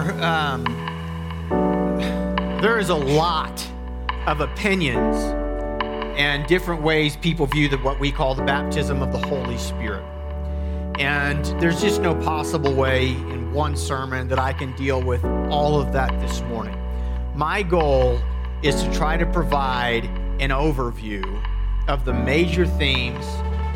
are um, there is a lot of opinions and different ways people view the, what we call the baptism of the Holy Spirit. And there's just no possible way in one sermon that I can deal with all of that this morning. My goal is to try to provide an overview of the major themes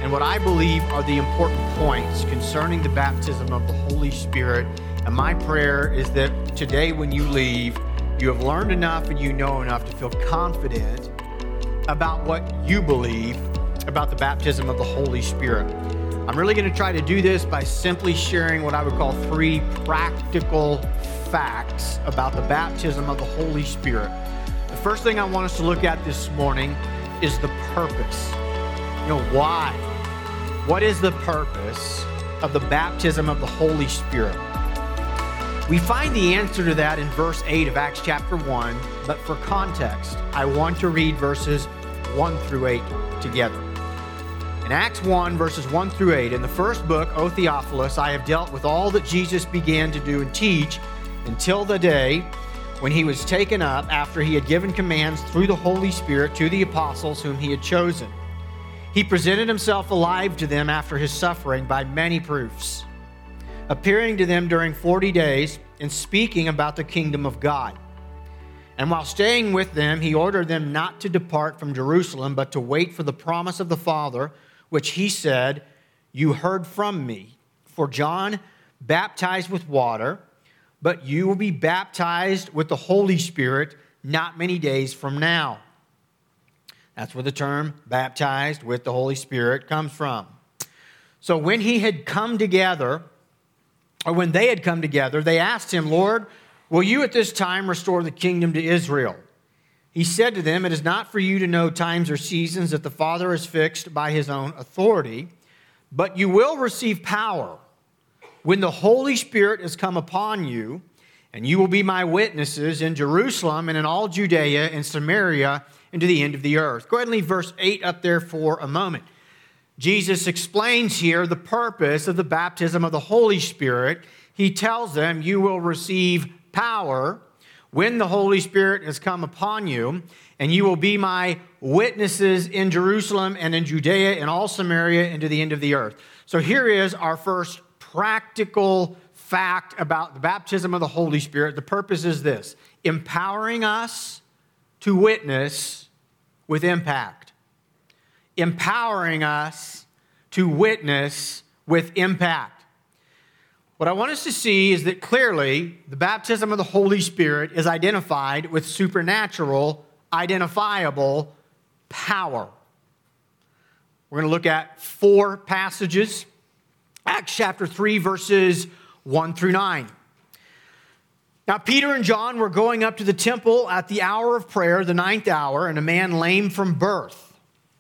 and what I believe are the important points concerning the baptism of the Holy Spirit. And my prayer is that today, when you leave, you have learned enough and you know enough to feel confident about what you believe about the baptism of the Holy Spirit. I'm really going to try to do this by simply sharing what I would call three practical facts about the baptism of the Holy Spirit. The first thing I want us to look at this morning is the purpose. You know, why? What is the purpose of the baptism of the Holy Spirit? We find the answer to that in verse 8 of Acts chapter 1, but for context, I want to read verses 1 through 8 together. In Acts 1, verses 1 through 8, in the first book, O Theophilus, I have dealt with all that Jesus began to do and teach until the day when he was taken up after he had given commands through the Holy Spirit to the apostles whom he had chosen. He presented himself alive to them after his suffering by many proofs, appearing to them during 40 days and speaking about the kingdom of God. And while staying with them, he ordered them not to depart from Jerusalem, but to wait for the promise of the Father which he said, You heard from me. For John baptized with water, but you will be baptized with the Holy Spirit not many days from now. That's where the term baptized with the Holy Spirit comes from. So when he had come together, or when they had come together, they asked him, Lord, will you at this time restore the kingdom to Israel? He said to them, It is not for you to know times or seasons that the Father has fixed by his own authority, but you will receive power when the Holy Spirit has come upon you, and you will be my witnesses in Jerusalem and in all Judea and Samaria and to the end of the earth. Go ahead and leave verse 8 up there for a moment. Jesus explains here the purpose of the baptism of the Holy Spirit. He tells them, You will receive power when the Holy Spirit has come upon you, and you will be my witnesses in Jerusalem and in Judea and all Samaria and to the end of the earth. So here is our first practical fact about the baptism of the Holy Spirit. The purpose is this empowering us to witness with impact. Empowering us to witness with impact. What I want us to see is that clearly the baptism of the Holy Spirit is identified with supernatural, identifiable power. We're going to look at four passages Acts chapter 3, verses 1 through 9. Now, Peter and John were going up to the temple at the hour of prayer, the ninth hour, and a man lame from birth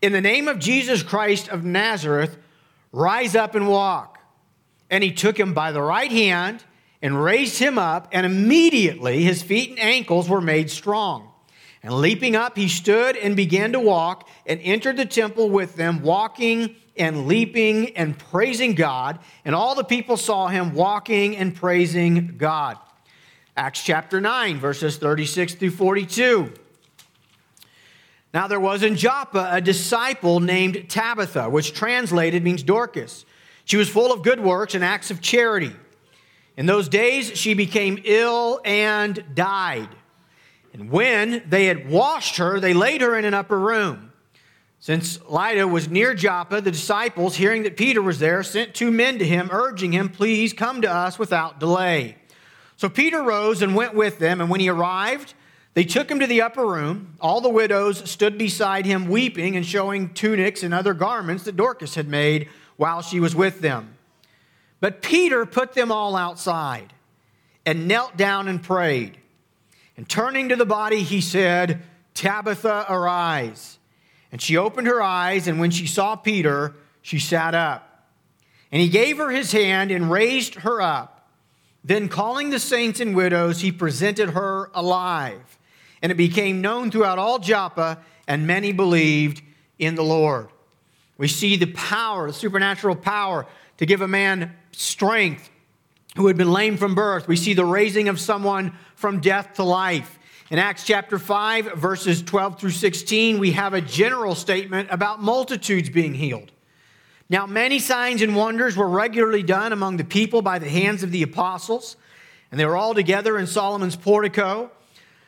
In the name of Jesus Christ of Nazareth, rise up and walk. And he took him by the right hand and raised him up, and immediately his feet and ankles were made strong. And leaping up, he stood and began to walk and entered the temple with them, walking and leaping and praising God. And all the people saw him walking and praising God. Acts chapter 9, verses 36 through 42. Now there was in Joppa a disciple named Tabitha, which translated means Dorcas. She was full of good works and acts of charity. In those days she became ill and died. And when they had washed her, they laid her in an upper room. Since Lydda was near Joppa, the disciples, hearing that Peter was there, sent two men to him, urging him, Please come to us without delay. So Peter rose and went with them, and when he arrived, they took him to the upper room. All the widows stood beside him, weeping and showing tunics and other garments that Dorcas had made while she was with them. But Peter put them all outside and knelt down and prayed. And turning to the body, he said, Tabitha, arise. And she opened her eyes, and when she saw Peter, she sat up. And he gave her his hand and raised her up. Then, calling the saints and widows, he presented her alive. And it became known throughout all Joppa, and many believed in the Lord. We see the power, the supernatural power to give a man strength who had been lame from birth. We see the raising of someone from death to life. In Acts chapter 5, verses 12 through 16, we have a general statement about multitudes being healed. Now, many signs and wonders were regularly done among the people by the hands of the apostles, and they were all together in Solomon's portico.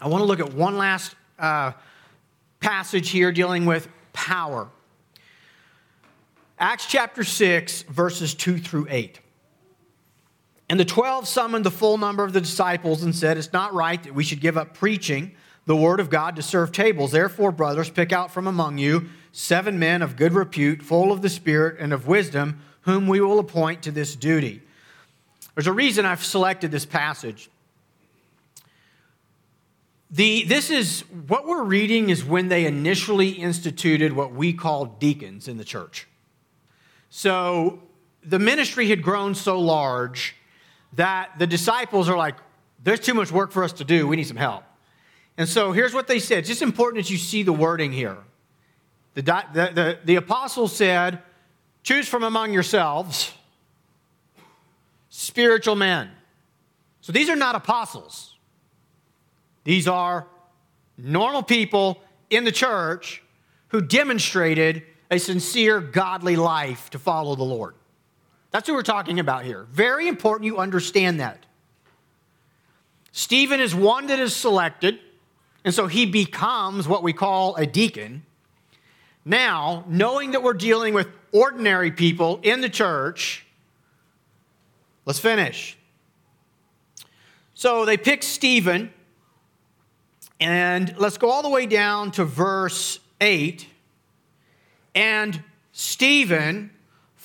i want to look at one last uh, passage here dealing with power acts chapter 6 verses 2 through 8 and the 12 summoned the full number of the disciples and said, It's not right that we should give up preaching the word of God to serve tables. Therefore, brothers, pick out from among you seven men of good repute, full of the Spirit and of wisdom, whom we will appoint to this duty. There's a reason I've selected this passage. The, this is what we're reading is when they initially instituted what we call deacons in the church. So the ministry had grown so large that the disciples are like, there's too much work for us to do. We need some help. And so here's what they said. It's just important that you see the wording here. The, the, the, the apostles said, choose from among yourselves spiritual men. So these are not apostles. These are normal people in the church who demonstrated a sincere, godly life to follow the Lord. That's who we're talking about here. Very important you understand that. Stephen is one that is selected, and so he becomes what we call a deacon. Now, knowing that we're dealing with ordinary people in the church, let's finish. So they pick Stephen, and let's go all the way down to verse 8. And Stephen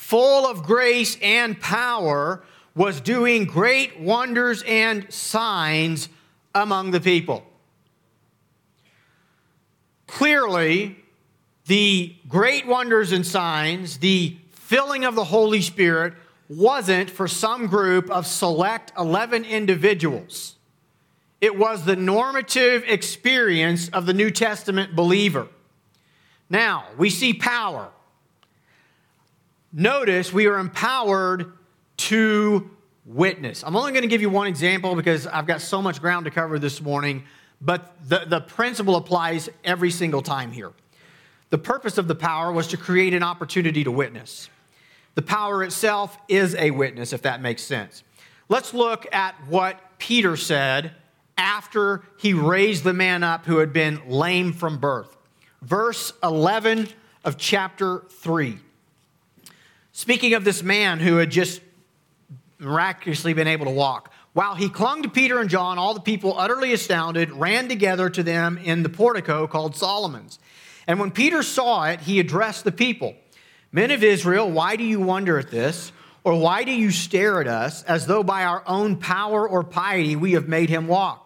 full of grace and power, was doing great wonders and signs among the people. Clearly, the great wonders and signs, the filling of the Holy Spirit, wasn't for some group of select 11 individuals. It was the normative experience of the New Testament believer. Now, we see power notice we are empowered to witness. I'm only going to give you one example because I've got so much ground to cover this morning, but the, the principle applies every single time here. The purpose of the power was to create an opportunity to witness. The power itself is a witness, if that makes sense. Let's look at what Peter said after he raised the man up who had been lame from birth. Verse 11 of chapter 3. Speaking of this man who had just miraculously been able to walk, while he clung to Peter and John, all the people, utterly astounded, ran together to them in the portico called Solomon's. And when Peter saw it, he addressed the people Men of Israel, why do you wonder at this? Or why do you stare at us as though by our own power or piety we have made him walk?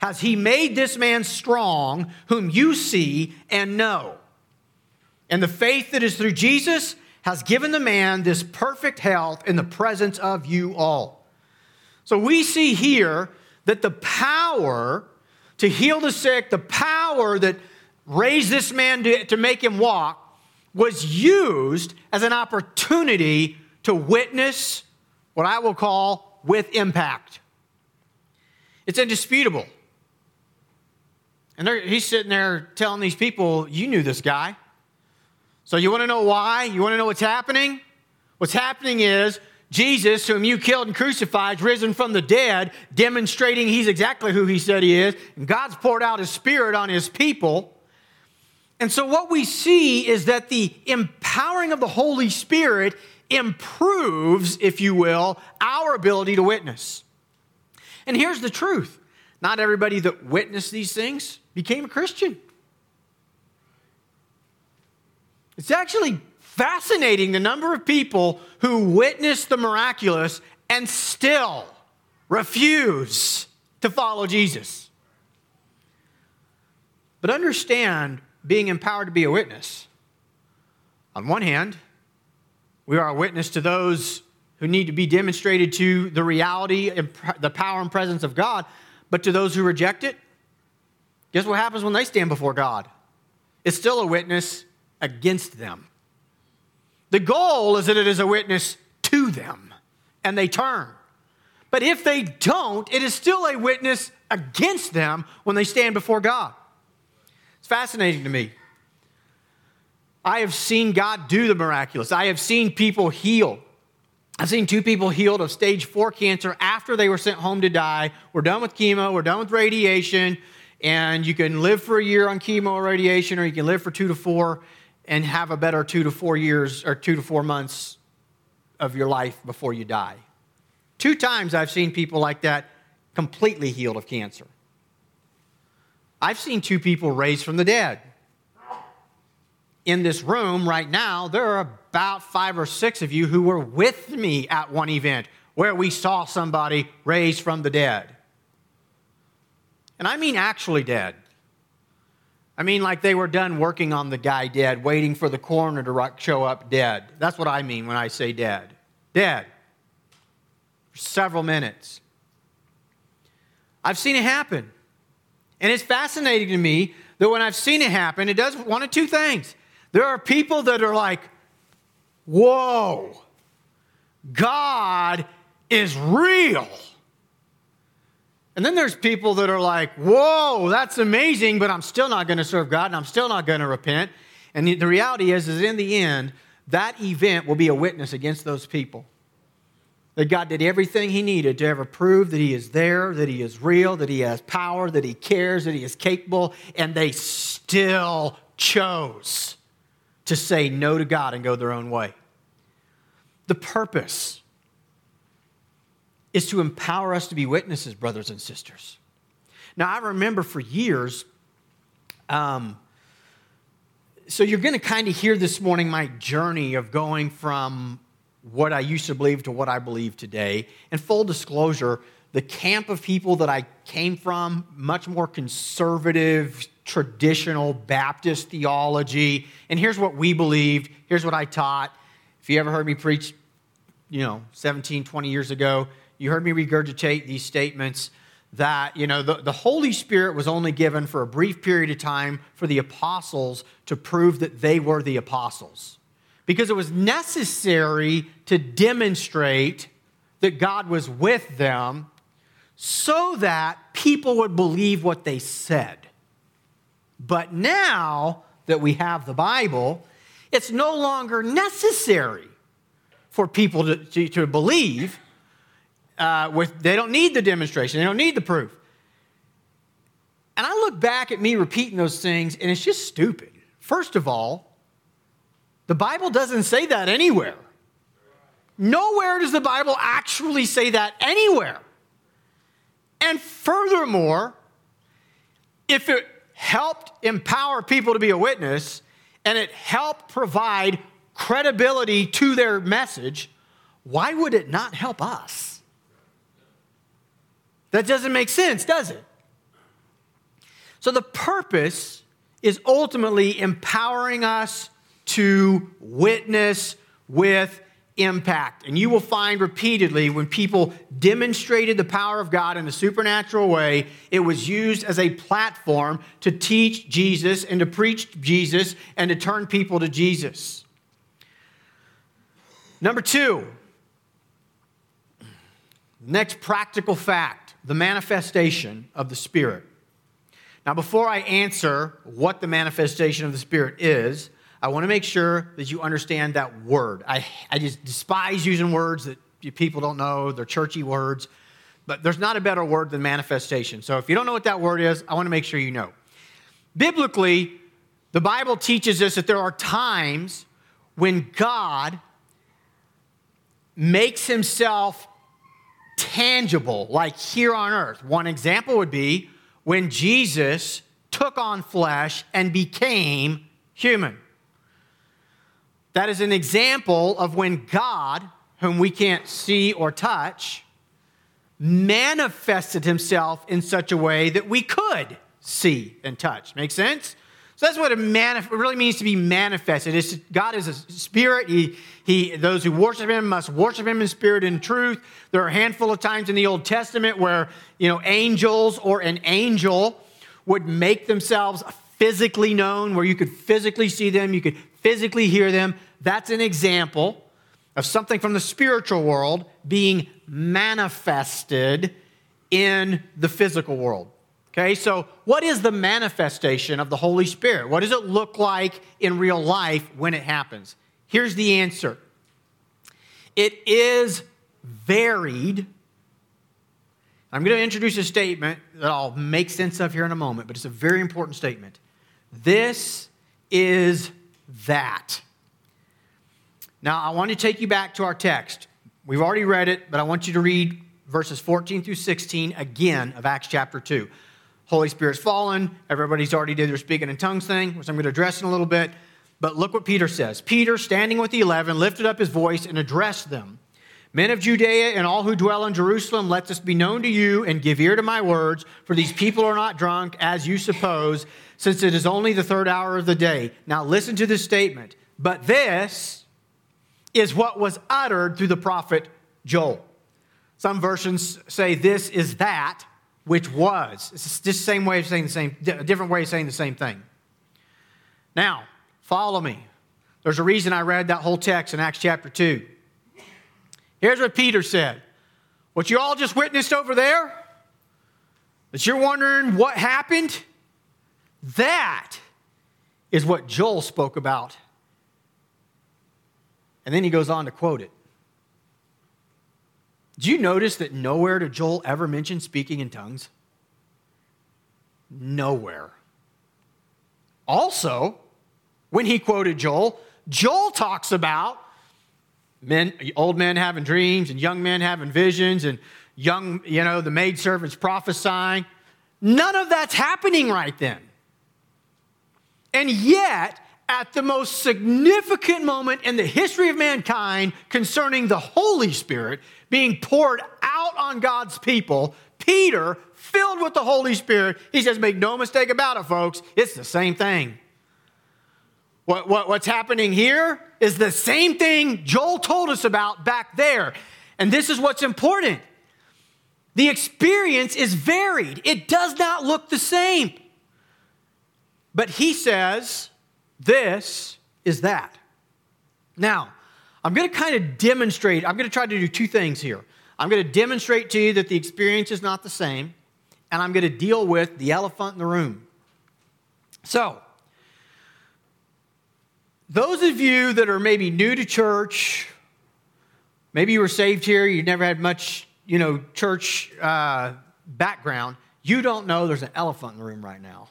has he made this man strong, whom you see and know. And the faith that is through Jesus has given the man this perfect health in the presence of you all. So we see here that the power to heal the sick, the power that raised this man to, to make him walk, was used as an opportunity to witness what I will call with impact. It's indisputable. And he's sitting there telling these people, You knew this guy. So you want to know why? You want to know what's happening? What's happening is Jesus, whom you killed and crucified, risen from the dead, demonstrating he's exactly who he said he is. And God's poured out his spirit on his people. And so, what we see is that the empowering of the Holy Spirit improves, if you will, our ability to witness. And here's the truth not everybody that witnessed these things became a Christian. It's actually fascinating the number of people who witnessed the miraculous and still refuse to follow Jesus. But understand being empowered to be a witness. On one hand, we are a witness to those who need to be demonstrated to the reality and the power and presence of God, but to those who reject it, guess what happens when they stand before God? It's still a witness against them. The goal is that it is a witness to them and they turn. But if they don't, it is still a witness against them when they stand before God It's fascinating to me. I have seen God do the miraculous. I have seen people heal. I've seen two people healed of stage four cancer after they were sent home to die. We're done with chemo, we're done with radiation, and you can live for a year on chemo or radiation, or you can live for two to four and have a better two to four years or two to four months of your life before you die. Two times I've seen people like that completely healed of cancer. I've seen two people raised from the dead. In this room right now, there are about five or six of you who were with me at one event where we saw somebody raised from the dead. And I mean actually dead. I mean like they were done working on the guy dead, waiting for the coroner to show up dead. That's what I mean when I say dead. Dead. For several minutes. I've seen it happen. And it's fascinating to me that when I've seen it happen, it does one of two things. There are people that are like, whoa, God is real. And then there's people that are like, whoa, that's amazing, but I'm still not going to serve God and I'm still not going to repent. And the, reality is, is in the end, that event will be a witness against those people. That God did everything He needed to ever prove that He is there, that He is real, that He has power, that He cares, that He is capable, and they still chose to say no to God and go their own way. The purpose is to empower us to be witnesses, brothers and sisters. Now, I remember for years, um, so you're going to kind of hear this morning my journey of going from what I used to believe to what I believe today. And full disclosure, the camp of people that I came from, much more conservative, traditional Baptist theology. And here's what we believed, here's what I taught. If you ever heard me preach, you know, 17, 20 years ago, you heard me regurgitate these statements that, you know, the, the Holy Spirit was only given for a brief period of time for the apostles to prove that they were the apostles because it was necessary to demonstrate that God was with them so that people would believe what they said. But now that we have the Bible, it's no longer necessary for people to, to, to believe. Uh, with, they don't need the demonstration, they don't need the proof. And I look back at me repeating those things, and it's just stupid. First of all, the Bible doesn't say that anywhere. Nowhere does the Bible actually say that anywhere. And furthermore, if it helped empower people to be a witness and it helped provide credibility to their message, why would it not help us? That doesn't make sense, does it? So the purpose is ultimately empowering us to witness with impact. And you will find repeatedly when people demonstrated the power of God in a supernatural way, it was used as a platform to teach Jesus and to preach Jesus and to turn people to Jesus. Number two, next practical fact the manifestation of the Spirit. Now, before I answer what the manifestation of the Spirit is, I want to make sure that you understand that word. I, I just despise using words that people don't know, they're churchy words, but there's not a better word than manifestation. So if you don't know what that word is, I want to make sure you know. Biblically, the Bible teaches us that there are times when God makes himself tangible, like here on earth. One example would be when Jesus took on flesh and became human. That is an example of when God, whom we can't see or touch, manifested himself in such a way that we could see and touch. Make sense? So that's what it manif- really means to be manifested. It's, God is a spirit. He, he, those who worship him must worship him in spirit and truth. There are a handful of times in the Old Testament where you know angels or an angel would make themselves physically known, where you could physically see them, you could physically hear them. That's an example of something from the spiritual world being manifested in the physical world. Okay, so what is the manifestation of the Holy Spirit? What does it look like in real life when it happens? Here's the answer it is varied. I'm going to introduce a statement that I'll make sense of here in a moment, but it's a very important statement. This is that. Now, I want to take you back to our text. We've already read it, but I want you to read verses 14 through 16 again of Acts chapter 2. Holy Spirit's fallen. Everybody's already did their speaking in tongues thing, which I'm going to address in a little bit. But look what Peter says. Peter, standing with the eleven, lifted up his voice and addressed them. Men of Judea and all who dwell in Jerusalem, let this be known to you and give ear to my words, for these people are not drunk, as you suppose, since it is only the third hour of the day. Now listen to this statement. But this is what was uttered through the prophet Joel. Some versions say this is that which was. It's just the same way of saying the same, a different way of saying the same thing. Now, follow me. There's a reason I read that whole text in Acts chapter 2. Here's what Peter said What you all just witnessed over there, that you're wondering what happened, that is what Joel spoke about. And then he goes on to quote it. Do you notice that nowhere did Joel ever mention speaking in tongues? Nowhere. Also, when he quoted Joel, Joel talks about men, old men having dreams and young men having visions and young, you know, the maidservants prophesying. None of that's happening right then. And yet, at the most significant moment in the history of mankind concerning the Holy Spirit being poured out on God's people, Peter, filled with the Holy Spirit, he says, Make no mistake about it, folks, it's the same thing. What, what, what's happening here is the same thing Joel told us about back there. And this is what's important. The experience is varied, it does not look the same. But he says, this is that. Now, I'm going to kind of demonstrate, I'm going to try to do two things here. I'm going to demonstrate to you that the experience is not the same, and I'm going to deal with the elephant in the room. So, those of you that are maybe new to church, maybe you were saved here, you never had much, you know, church uh, background, you don't know there's an elephant in the room right now.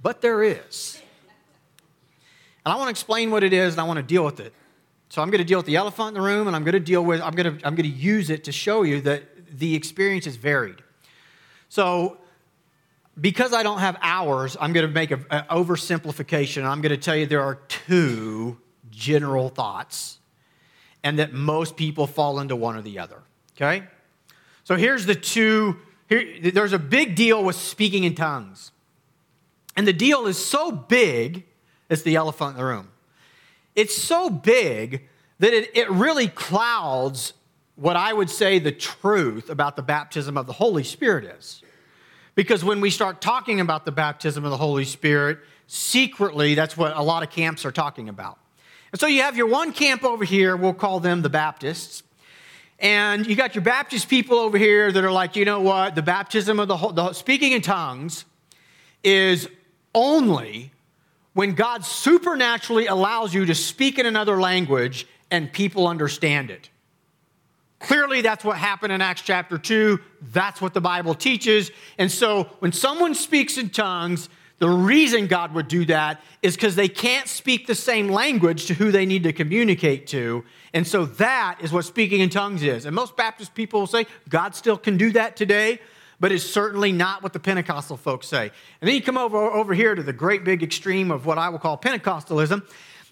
But there is. And I want to explain what it is and I want to deal with it. So I'm going to deal with the elephant in the room and I'm going to deal with, I'm going to, I'm going to use it to show you that the experience is varied. So because I don't have hours, I'm going to make an oversimplification. I'm going to tell you there are two general thoughts and that most people fall into one or the other. Okay? So here's the two. Here, there's a big deal with speaking in tongues. And the deal is so big it's the elephant in the room. It's so big that it, it really clouds what I would say the truth about the baptism of the Holy Spirit is. Because when we start talking about the baptism of the Holy Spirit, secretly, that's what a lot of camps are talking about. And so you have your one camp over here, we'll call them the Baptists. And you got your Baptist people over here that are like, you know what? The baptism of the, whole, the speaking in tongues is only when God supernaturally allows you to speak in another language and people understand it. Clearly, that's what happened in Acts chapter 2. That's what the Bible teaches. And so, when someone speaks in tongues, the reason God would do that is because they can't speak the same language to who they need to communicate to. And so that is what speaking in tongues is. And most Baptist people will say God still can do that today, but it's certainly not what the Pentecostal folks say. And then you come over, over here to the great big extreme of what I will call Pentecostalism.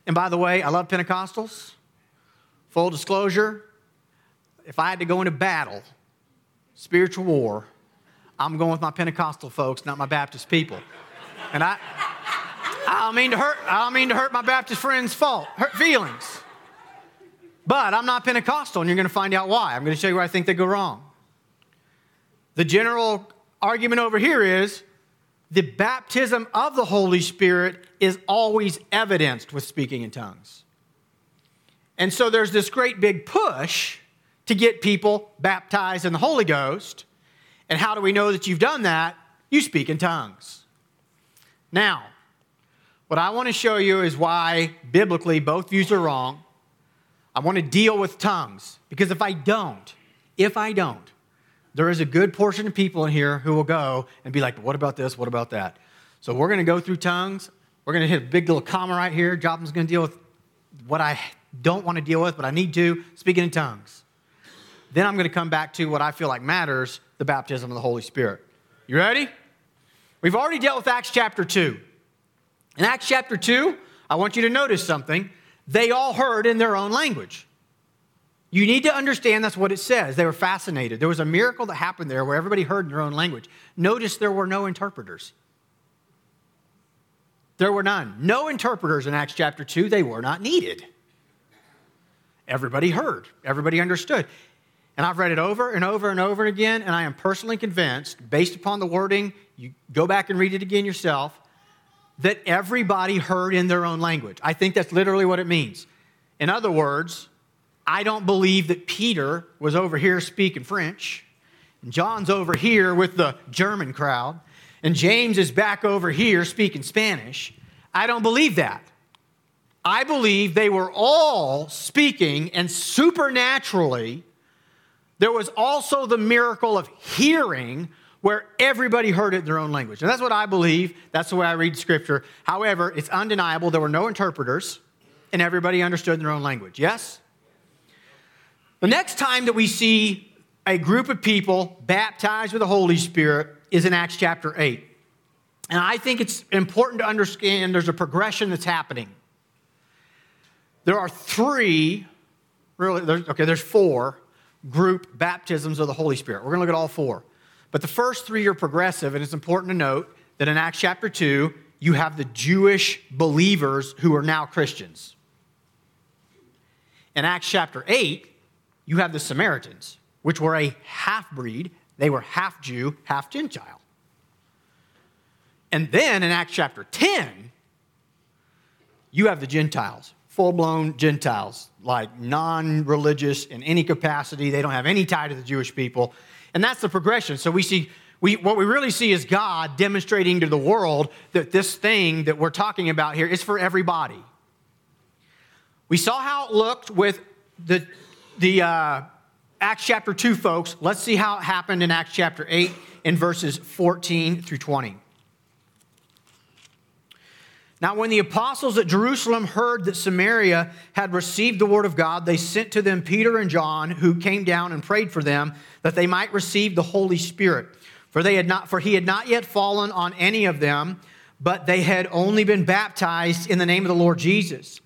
And by the way, I love Pentecostals. Full disclosure, if I had to go into battle, spiritual war, I'm going with my Pentecostal folks, not my Baptist people. And I, I don't mean to hurt, I don't mean to hurt my Baptist friends' fault, hurt feelings. But I'm not Pentecostal, and you're going to find out why. I'm going to show you where I think they go wrong. The general argument over here is the baptism of the Holy Spirit is always evidenced with speaking in tongues. And so there's this great big push to get people baptized in the Holy Ghost. And how do we know that you've done that? You speak in tongues. Now, what I want to show you is why biblically both views are wrong. I want to deal with tongues because if I don't, if I don't, there is a good portion of people in here who will go and be like, what about this? What about that? So we're going to go through tongues. We're going to hit a big little comma right here. Jobin's going to deal with what I don't want to deal with, but I need to, speaking in tongues. Then I'm going to come back to what I feel like matters the baptism of the Holy Spirit. You ready? We've already dealt with Acts chapter 2. In Acts chapter 2, I want you to notice something. They all heard in their own language. You need to understand that's what it says. They were fascinated. There was a miracle that happened there where everybody heard in their own language. Notice there were no interpreters. There were none. No interpreters in Acts chapter 2. They were not needed. Everybody heard, everybody understood. And I've read it over and over and over again, and I am personally convinced, based upon the wording you go back and read it again yourself, that everybody heard in their own language. I think that's literally what it means. In other words, I don't believe that Peter was over here speaking French, and John's over here with the German crowd, and James is back over here speaking Spanish. I don't believe that. I believe they were all speaking, and supernaturally, there was also the miracle of hearing where everybody heard it in their own language. And that's what I believe. That's the way I read scripture. However, it's undeniable there were no interpreters and everybody understood in their own language. Yes? The next time that we see a group of people baptized with the Holy Spirit is in Acts chapter 8. And I think it's important to understand there's a progression that's happening. There are three, really, there's, okay, there's four group baptisms of the Holy Spirit. We're going to look at all four. But the first three are progressive, and it's important to note that in Acts chapter 2, you have the Jewish believers who are now Christians. In Acts chapter 8, you have the Samaritans, which were a half breed. They were half Jew, half Gentile. And then in Acts chapter 10, you have the Gentiles, full blown Gentiles, like non religious in any capacity. They don't have any tie to the Jewish people. And that's the progression. So we see, we, what we really see is God demonstrating to the world that this thing that we're talking about here is for everybody. We saw how it looked with the, the uh, Acts chapter 2 folks. Let's see how it happened in Acts chapter 8 in verses 14 through 20. Now, when the apostles at Jerusalem heard that Samaria had received the word of God, they sent to them Peter and John, who came down and prayed for them that they might receive the Holy Spirit. For, they had not, for he had not yet fallen on any of them, but they had only been baptized in the name of the Lord Jesus.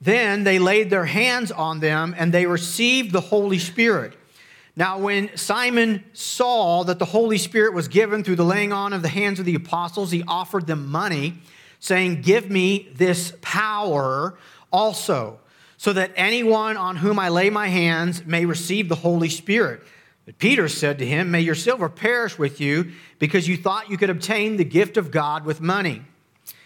Then they laid their hands on them, and they received the Holy Spirit. Now, when Simon saw that the Holy Spirit was given through the laying on of the hands of the apostles, he offered them money saying, Give me this power also. so that anyone on whom I lay my hands may receive the Holy Spirit. But Peter said to him, May your silver perish with you, because you thought you could obtain the gift of God with money.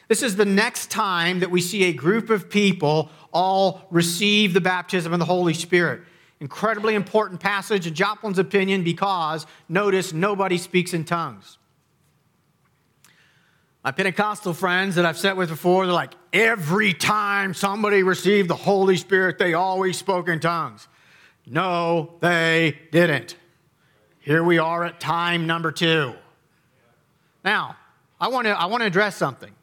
This is the next time that we see a group of people all receive the baptism of the Holy Spirit. Incredibly important passage in Joplin's opinion because, notice, nobody speaks in tongues. My Pentecostal friends that I've sat with before, they're like, every time somebody received the Holy Spirit, they always spoke in tongues. No, they didn't. Here we are at time number two. Now, I want to I want to address something.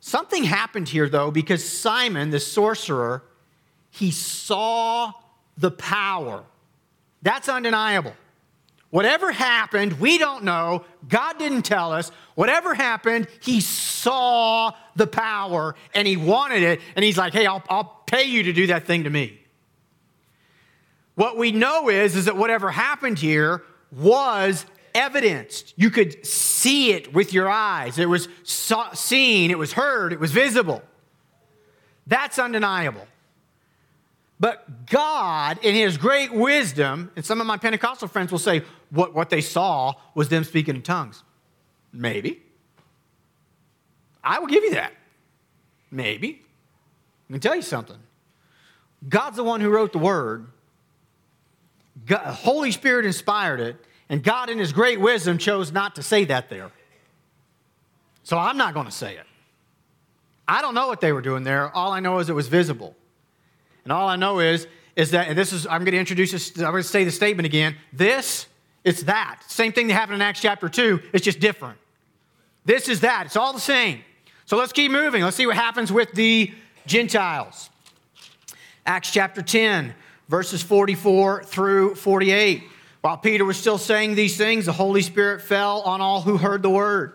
Something happened here, though, because Simon, the sorcerer, he saw the power. That's undeniable. Whatever happened, we don't know. God didn't tell us. Whatever happened, he saw the power and he wanted it. And he's like, hey, I'll, I'll pay you to do that thing to me. What we know is, is that whatever happened here was evidenced. You could see it with your eyes. It was saw, seen, it was heard, it was visible. That's undeniable. But God, in His great wisdom, and some of my Pentecostal friends will say what, what they saw was them speaking in tongues. Maybe. I will give you that. Maybe. Let me tell you something. God's the one who wrote the word. God, Holy Spirit inspired it. And God, in His great wisdom, chose not to say that there. So I'm not going to say it. I don't know what they were doing there. All I know is it was visible. And all I know is, is that, and this is, I'm going to introduce this, I'm going to say the statement again. This, it's that. Same thing that happened in Acts chapter 2, it's just different. This is that. It's all the same. So let's keep moving. Let's see what happens with the Gentiles. Acts chapter 10, verses 44 through 48. While Peter was still saying these things, the Holy Spirit fell on all who heard the word.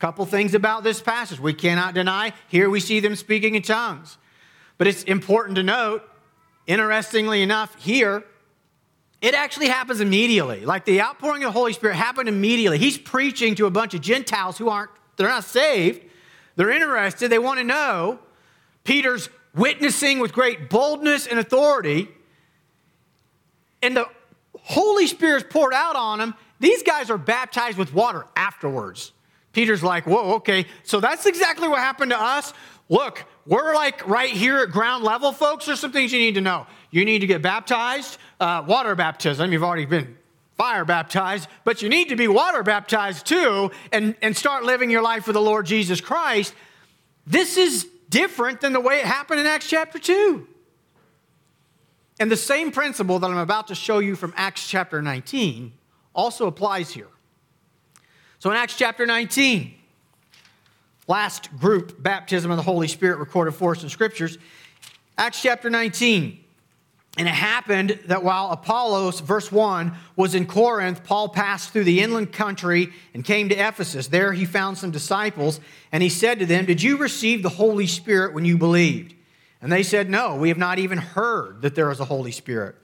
Couple things about this passage we cannot deny. Here we see them speaking in tongues. But it's important to note, interestingly enough, here, it actually happens immediately. Like the outpouring of the Holy Spirit happened immediately. He's preaching to a bunch of Gentiles who aren't, they're not saved. They're interested. They want to know. Peter's witnessing with great boldness and authority. And the Holy Spirit's poured out on them these guys are baptized with water afterwards. Peter's like, whoa, okay. So that's exactly what happened to us. Look, we're like right here at ground level, folks. There's some things you need to know. You need to get baptized, uh, water baptism. You've already been fire baptized, but you need to be water baptized too and, and start living your life for the Lord Jesus Christ. This is different than the way it happened in Acts chapter 2. And the same principle that I'm about to show you from Acts chapter 19 also applies here. So in Acts chapter 19, last group baptism of the Holy Spirit recorded for us in scriptures, Acts chapter 19. And it happened that while Apollos, verse 1, was in Corinth, Paul passed through the inland country and came to Ephesus. There he found some disciples, and he said to them, Did you receive the Holy Spirit when you believed? And they said, No, we have not even heard that there is a Holy Spirit.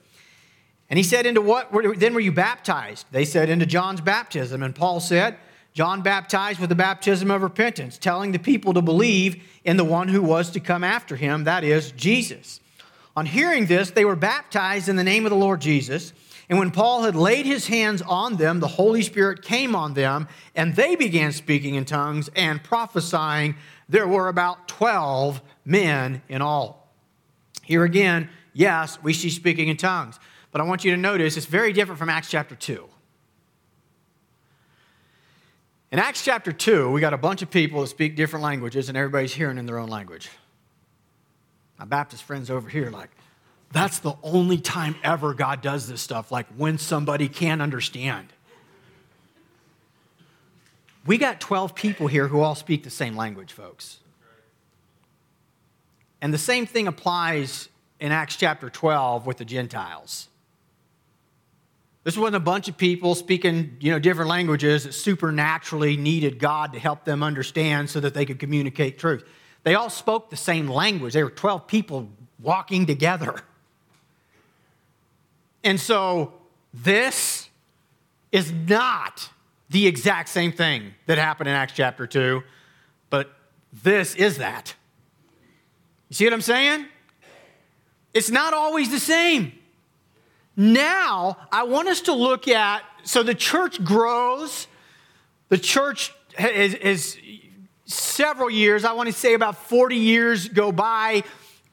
And he said, Into what then were you baptized? They said, Into John's baptism. And Paul said, John baptized with the baptism of repentance, telling the people to believe in the one who was to come after him, that is, Jesus. On hearing this, they were baptized in the name of the Lord Jesus. And when Paul had laid his hands on them, the Holy Spirit came on them, and they began speaking in tongues and prophesying. There were about 12 men in all. Here again, yes, we see speaking in tongues. But I want you to notice it's very different from Acts chapter 2. In Acts chapter 2, we got a bunch of people that speak different languages, and everybody's hearing in their own language. My Baptist friends over here, like, that's the only time ever God does this stuff, like when somebody can't understand. We got 12 people here who all speak the same language, folks. And the same thing applies in Acts chapter 12 with the Gentiles. This wasn't a bunch of people speaking, you know, different languages that supernaturally needed God to help them understand so that they could communicate truth. They all spoke the same language. They were 12 people walking together. And so this is not the exact same thing that happened in Acts chapter 2, but this is that. You see what I'm saying? It's not always the same. Now, I want us to look at so the church grows. The church is, is several years, I want to say about 40 years go by.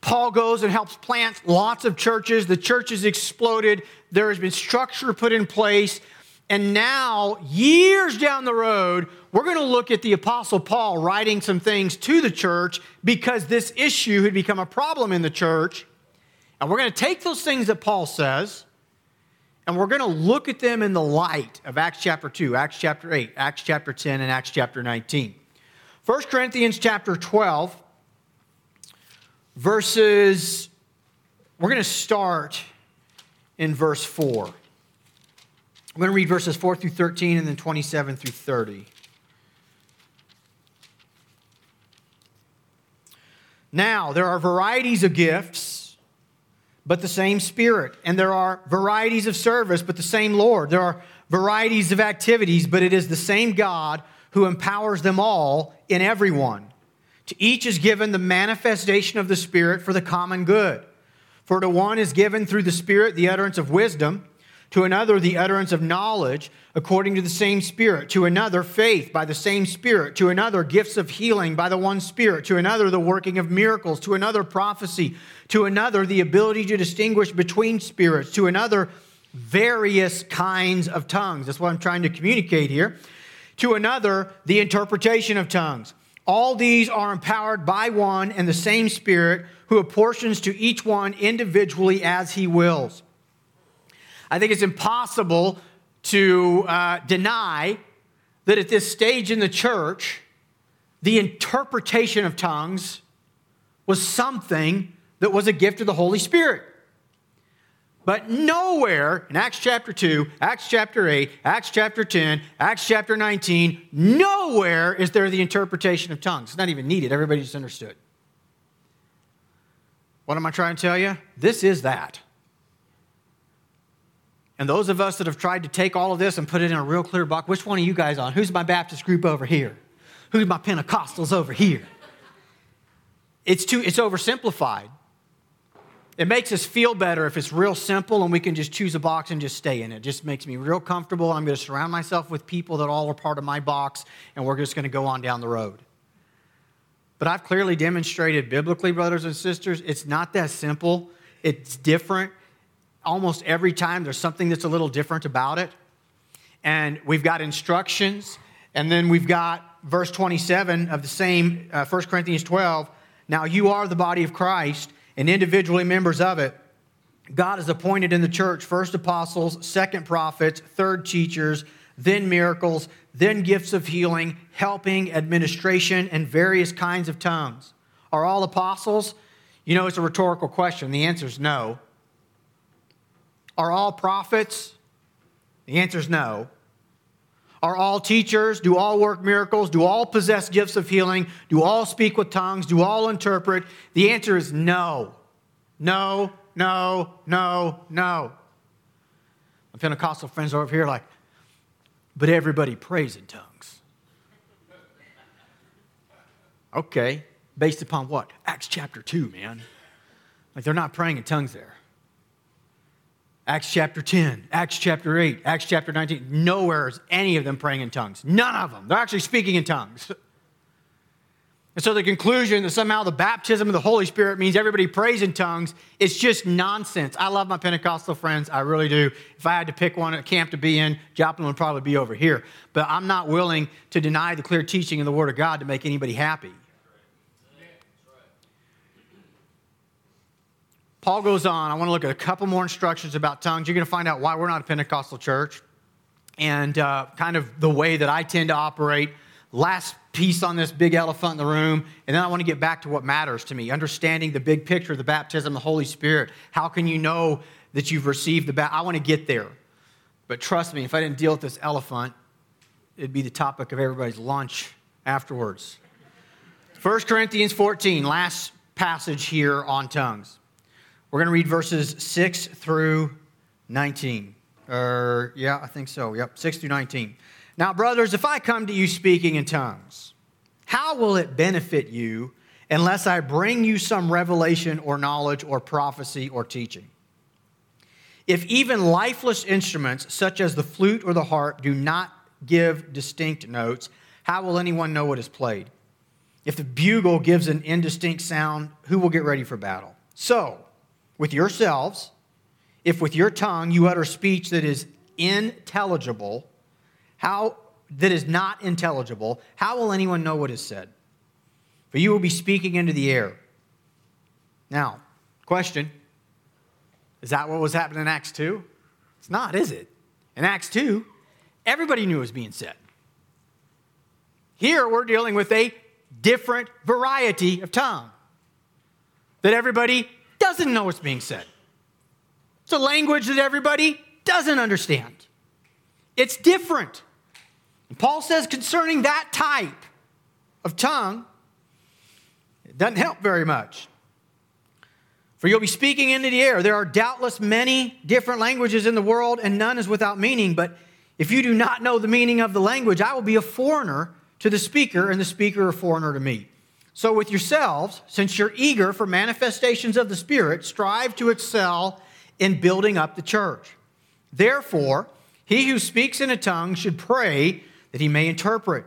Paul goes and helps plant lots of churches. The church has exploded. There has been structure put in place. And now, years down the road, we're going to look at the Apostle Paul writing some things to the church because this issue had become a problem in the church. And we're going to take those things that Paul says and we're going to look at them in the light of Acts chapter 2, Acts chapter 8, Acts chapter 10, and Acts chapter 19. 1 Corinthians chapter 12, verses, we're going to start in verse 4. I'm going to read verses 4 through 13 and then 27 through 30. Now, there are varieties of gifts but the same Spirit. And there are varieties of service, but the same Lord. There are varieties of activities, but it is the same God who empowers them all in everyone. To each is given the manifestation of the Spirit for the common good. For to one is given through the Spirit the utterance of wisdom to another, the utterance of knowledge according to the same Spirit. To another, faith by the same Spirit. To another, gifts of healing by the one Spirit. To another, the working of miracles. To another, prophecy. To another, the ability to distinguish between spirits. To another, various kinds of tongues. That's what I'm trying to communicate here. To another, the interpretation of tongues. All these are empowered by one and the same Spirit who apportions to each one individually as he wills. I think it's impossible to uh, deny that at this stage in the church, the interpretation of tongues was something that was a gift of the Holy Spirit. But nowhere in Acts chapter 2, Acts chapter 8, Acts chapter 10, Acts chapter 19, nowhere is there the interpretation of tongues. It's not even needed. Everybody just understood. What am I trying to tell you? This is that. And those of us that have tried to take all of this and put it in a real clear box, which one are you guys on? Who's my Baptist group over here? Who's my Pentecostals over here? It's too it's oversimplified. It makes us feel better if it's real simple and we can just choose a box and just stay in it. It just makes me real comfortable. I'm going to surround myself with people that all are part of my box and we're just going to go on down the road. But I've clearly demonstrated biblically, brothers and sisters, it's not that simple. It's different almost every time there's something that's a little different about it. And we've got instructions, and then we've got verse 27 of the same uh, 1 Corinthians 12. Now you are the body of Christ and individually members of it. God has appointed in the church first apostles, second prophets, third teachers, then miracles, then gifts of healing, helping, administration, and various kinds of tongues. Are all apostles? You know, it's a rhetorical question. The answer is no. Are all prophets? The answer is no. Are all teachers? Do all work miracles? Do all possess gifts of healing? Do all speak with tongues? Do all interpret? The answer is no. No, no, no, no. My Pentecostal friends over here like, but everybody prays in tongues. Okay, based upon what? Acts chapter 2, man. Like they're not praying in tongues there. Acts chapter 10, Acts chapter 8, Acts chapter 19. Nowhere is any of them praying in tongues. None of them. They're actually speaking in tongues. And so the conclusion that somehow the baptism of the Holy Spirit means everybody prays in tongues, it's just nonsense. I love my Pentecostal friends. I really do. If I had to pick one at camp to be in, Joplin would probably be over here. But I'm not willing to deny the clear teaching of the Word of God to make anybody happy. Paul goes on. I want to look at a couple more instructions about tongues. You're going to find out why we're not a Pentecostal church and uh, kind of the way that I tend to operate. Last piece on this big elephant in the room, and then I want to get back to what matters to me, understanding the big picture of the baptism of the Holy Spirit. How can you know that you've received the baptism? I want to get there. But trust me, if I didn't deal with this elephant, it'd be the topic of everybody's lunch afterwards. 1 Corinthians 14, last passage here on tongues. We're going to read verses 6 through 19. Or, yeah, I think so. Yep, 6 through 19. Now, brothers, if I come to you speaking in tongues, how will it benefit you unless I bring you some revelation or knowledge or prophecy or teaching? If even lifeless instruments such as the flute or the harp do not give distinct notes, how will anyone know what is played? If the bugle gives an indistinct sound, who will get ready for battle? So, with yourselves, if with your tongue you utter speech that is intelligible, how that is not intelligible, how will anyone know what is said? For you will be speaking into the air. Now, question Is that what was happening in Acts 2? It's not, is it? In Acts 2, everybody knew it was being said. Here, we're dealing with a different variety of tongue that everybody doesn't know what's being said. It's a language that everybody doesn't understand. It's different. And Paul says concerning that type of tongue, it doesn't help very much. For you'll be speaking into the air. There are doubtless many different languages in the world, and none is without meaning. But if you do not know the meaning of the language, I will be a foreigner to the speaker, and the speaker a foreigner to me. So, with yourselves, since you're eager for manifestations of the Spirit, strive to excel in building up the church. Therefore, he who speaks in a tongue should pray that he may interpret.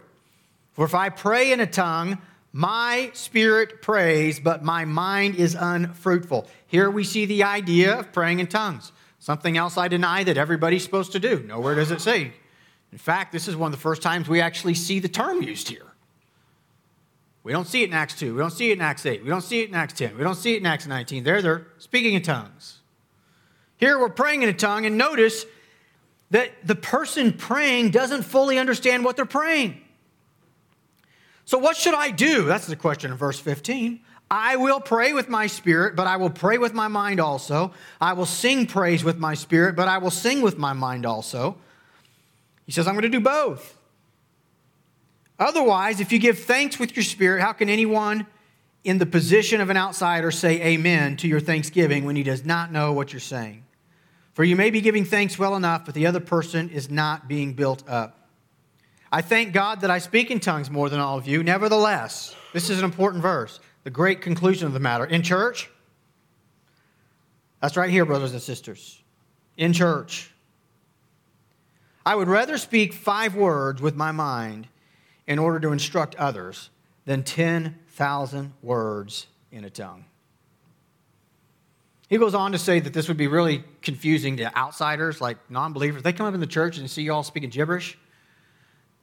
For if I pray in a tongue, my spirit prays, but my mind is unfruitful. Here we see the idea of praying in tongues. Something else I deny that everybody's supposed to do. Nowhere does it say. In fact, this is one of the first times we actually see the term used here. We don't see it in Acts 2. We don't see it in Acts 8. We don't see it in Acts 10. We don't see it in Acts 19. There they're speaking in tongues. Here we're praying in a tongue, and notice that the person praying doesn't fully understand what they're praying. So, what should I do? That's the question in verse 15. I will pray with my spirit, but I will pray with my mind also. I will sing praise with my spirit, but I will sing with my mind also. He says, I'm going to do both. Otherwise, if you give thanks with your spirit, how can anyone in the position of an outsider say amen to your thanksgiving when he does not know what you're saying? For you may be giving thanks well enough, but the other person is not being built up. I thank God that I speak in tongues more than all of you. Nevertheless, this is an important verse, the great conclusion of the matter. In church, that's right here, brothers and sisters. In church, I would rather speak five words with my mind in order to instruct others than 10,000 words in a tongue. He goes on to say that this would be really confusing to outsiders, like non believers. They come up in the church and see you all speaking gibberish.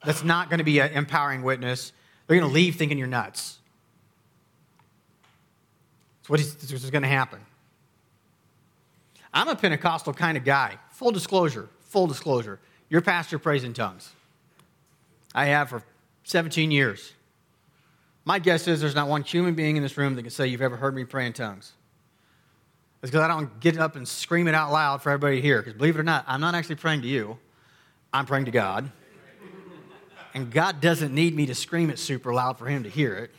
That's not going to be an empowering witness. They're going to leave thinking you're nuts. That's what is going to happen. I'm a Pentecostal kind of guy. Full disclosure, full disclosure. Your pastor prays in tongues. I have for 17 years. My guess is there's not one human being in this room that can say you've ever heard me pray in tongues. It's because I don't get up and scream it out loud for everybody here. Because believe it or not, I'm not actually praying to you, I'm praying to God. And God doesn't need me to scream it super loud for Him to hear it.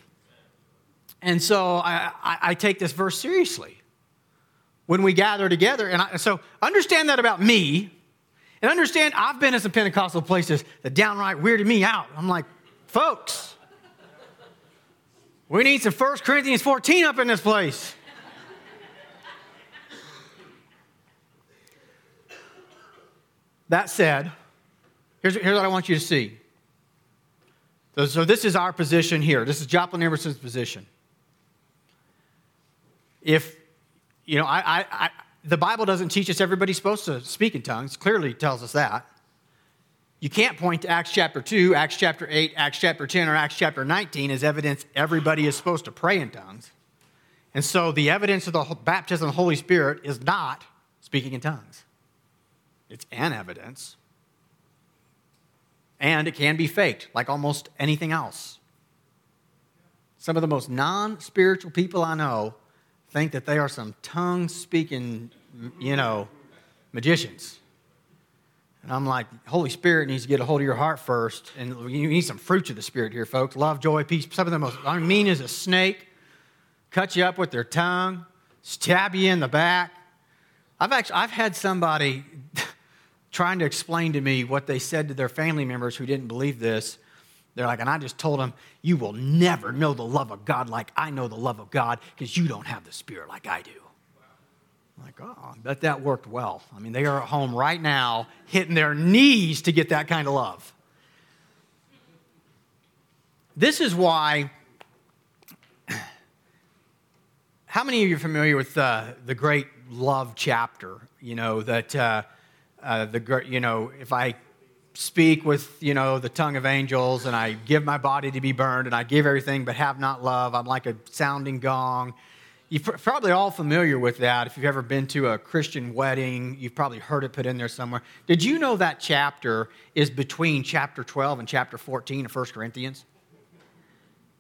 And so I, I, I take this verse seriously when we gather together. And I, so understand that about me. And understand I've been in some Pentecostal places that downright weirded me out. I'm like, folks, we need some 1 Corinthians 14 up in this place. That said, here's, here's what I want you to see. So, so this is our position here. This is Joplin Emerson's position. If, you know, I, I, I, the Bible doesn't teach us everybody's supposed to speak in tongues, clearly tells us that. You can't point to Acts chapter 2, Acts chapter 8, Acts chapter 10, or Acts chapter 19 as evidence everybody is supposed to pray in tongues. And so the evidence of the baptism of the Holy Spirit is not speaking in tongues. It's an evidence. And it can be faked, like almost anything else. Some of the most non spiritual people I know think that they are some tongue speaking, you know, magicians. And I'm like, Holy Spirit needs to get a hold of your heart first. And you need some fruits of the Spirit here, folks. Love, joy, peace. Some of the most I mean as a snake, cut you up with their tongue, stab you in the back. I've actually I've had somebody trying to explain to me what they said to their family members who didn't believe this. They're like, and I just told them, you will never know the love of God like I know the love of God because you don't have the Spirit like I do. I'm like, oh, I bet that worked well. I mean, they are at home right now hitting their knees to get that kind of love. This is why. How many of you are familiar with uh, the great love chapter? You know, that, uh, uh, the, you know, if I speak with, you know, the tongue of angels and I give my body to be burned and I give everything but have not love, I'm like a sounding gong you're probably all familiar with that. If you've ever been to a Christian wedding, you've probably heard it put in there somewhere. Did you know that chapter is between chapter 12 and chapter 14 of 1 Corinthians?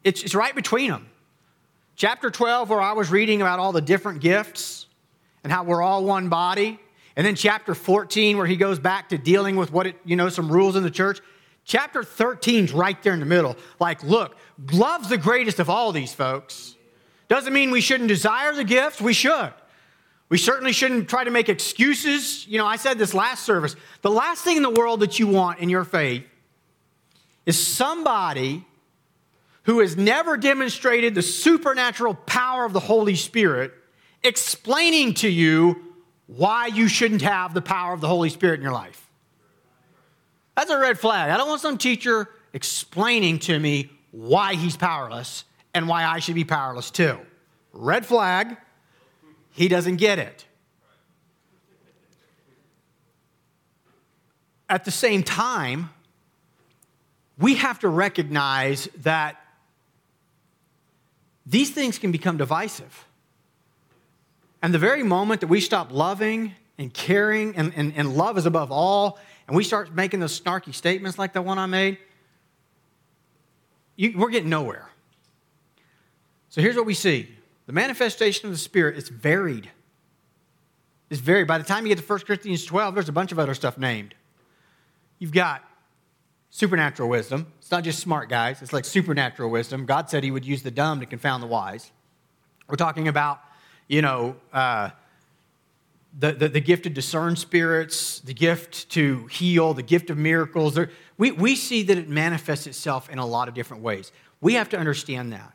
It's, it's right between them. Chapter 12, where I was reading about all the different gifts and how we're all one body. And then chapter 14, where he goes back to dealing with what it, you know, some rules in the church. Chapter 13 is right there in the middle. Like, look, love's the greatest of all these folks. Doesn't mean we shouldn't desire the gift, we should. We certainly shouldn't try to make excuses. You know, I said this last service. The last thing in the world that you want in your faith is somebody who has never demonstrated the supernatural power of the Holy Spirit explaining to you why you shouldn't have the power of the Holy Spirit in your life. That's a red flag. I don't want some teacher explaining to me why he's powerless and why I should be powerless too. Red flag, he doesn't get it. At the same time, we have to recognize that these things can become divisive. And the very moment that we stop loving and caring, and, and, and love is above all, and we start making those snarky statements like the one I made, you, we're getting nowhere. So here's what we see the manifestation of the Spirit is varied. It's varied. By the time you get to 1 Corinthians 12, there's a bunch of other stuff named. You've got supernatural wisdom. It's not just smart guys, it's like supernatural wisdom. God said he would use the dumb to confound the wise. We're talking about, you know, uh, the, the, the, gift to discern spirits, the gift to heal, the gift of miracles. We, we see that it manifests itself in a lot of different ways. We have to understand that.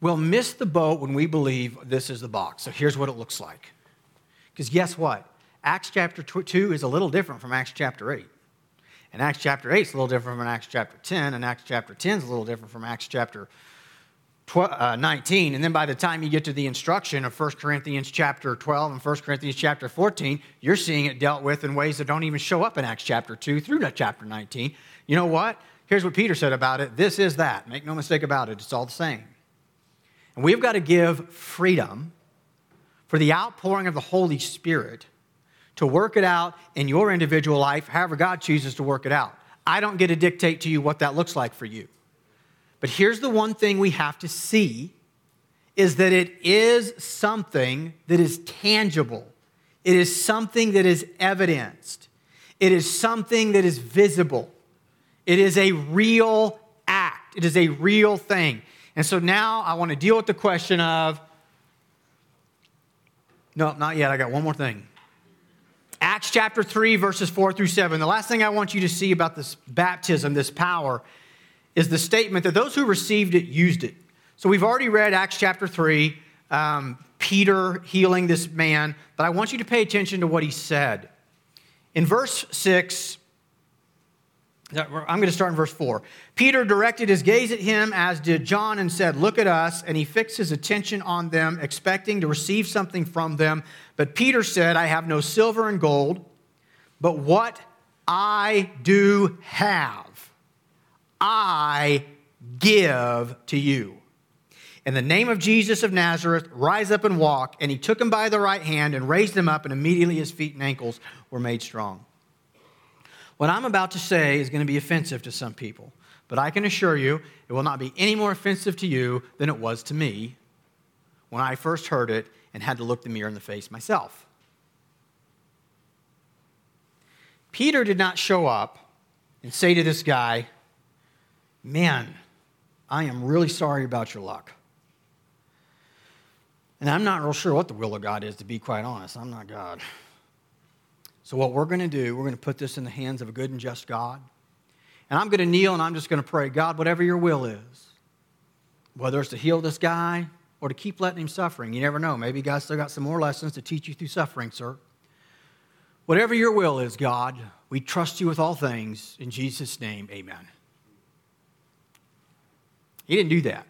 We'll miss the boat when we believe this is the box. So here's what it looks like. Because guess what? Acts chapter 2 is a little different from Acts chapter 8. And Acts chapter 8 is a little different from Acts chapter 10. And Acts chapter 10 is a little different from Acts chapter 12, uh, 19. And then by the time you get to the instruction of 1 Corinthians chapter 12 and 1 Corinthians chapter 14, you're seeing it dealt with in ways that don't even show up in Acts chapter 2 through chapter 19. You know what? Here's what Peter said about it this is that. Make no mistake about it, it's all the same. And we've got to give freedom for the outpouring of the Holy Spirit to work it out in your individual life, however God chooses to work it out. I don't get to dictate to you what that looks like for you. But here's the one thing we have to see is that it is something that is tangible. It is something that is evidenced. It is something that is visible. It is a real act. It is a real thing. And so now I want to deal with the question of no, not yet. I got one more thing. Acts chapter 3, verses 4 through 7. The last thing I want you to see about this baptism, this power, is the statement that those who received it used it. So we've already read Acts chapter 3, um, Peter healing this man, but I want you to pay attention to what he said. In verse 6, I'm going to start in verse 4. Peter directed his gaze at him, as did John, and said, Look at us. And he fixed his attention on them, expecting to receive something from them. But Peter said, I have no silver and gold, but what I do have, I give to you. In the name of Jesus of Nazareth, rise up and walk. And he took him by the right hand and raised him up, and immediately his feet and ankles were made strong. What I'm about to say is going to be offensive to some people, But I can assure you, it will not be any more offensive to you than it was to me when I first heard it and had to look the mirror in the face myself. Peter did not show up and say to this guy, Man, I am really sorry about your luck. And I'm not real sure what the will of God is, to be quite honest. I'm not God. So, what we're going to do, we're going to put this in the hands of a good and just God. And I'm going to kneel and I'm just going to pray, God, whatever your will is, whether it's to heal this guy or to keep letting him suffering. You never know. Maybe God's still got some more lessons to teach you through suffering, sir. Whatever your will is, God, we trust you with all things. In Jesus' name, amen. He didn't do that.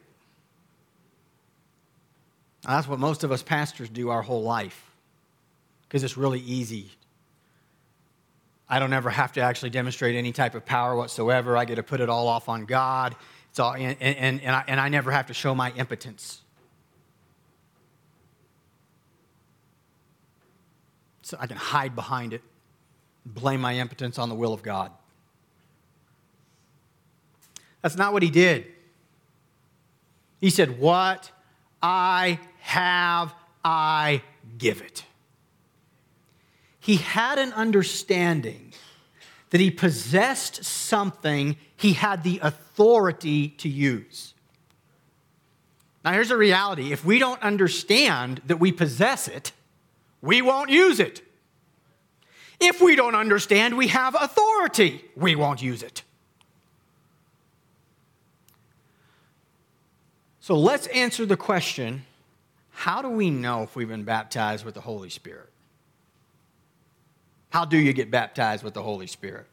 That's what most of us pastors do our whole life because it's really easy. I don't ever have to actually demonstrate any type of power whatsoever. I get to put it all off on God. It's all, and, and, and, I, and I never have to show my impotence. So I can hide behind it, blame my impotence on the will of God. That's not what he did. He said, What I have, I give it. He had an understanding that he possessed something he had the authority to use. Now, here's the reality if we don't understand that we possess it, we won't use it. If we don't understand we have authority, we won't use it. So let's answer the question how do we know if we've been baptized with the Holy Spirit? How do you get baptized with the Holy Spirit?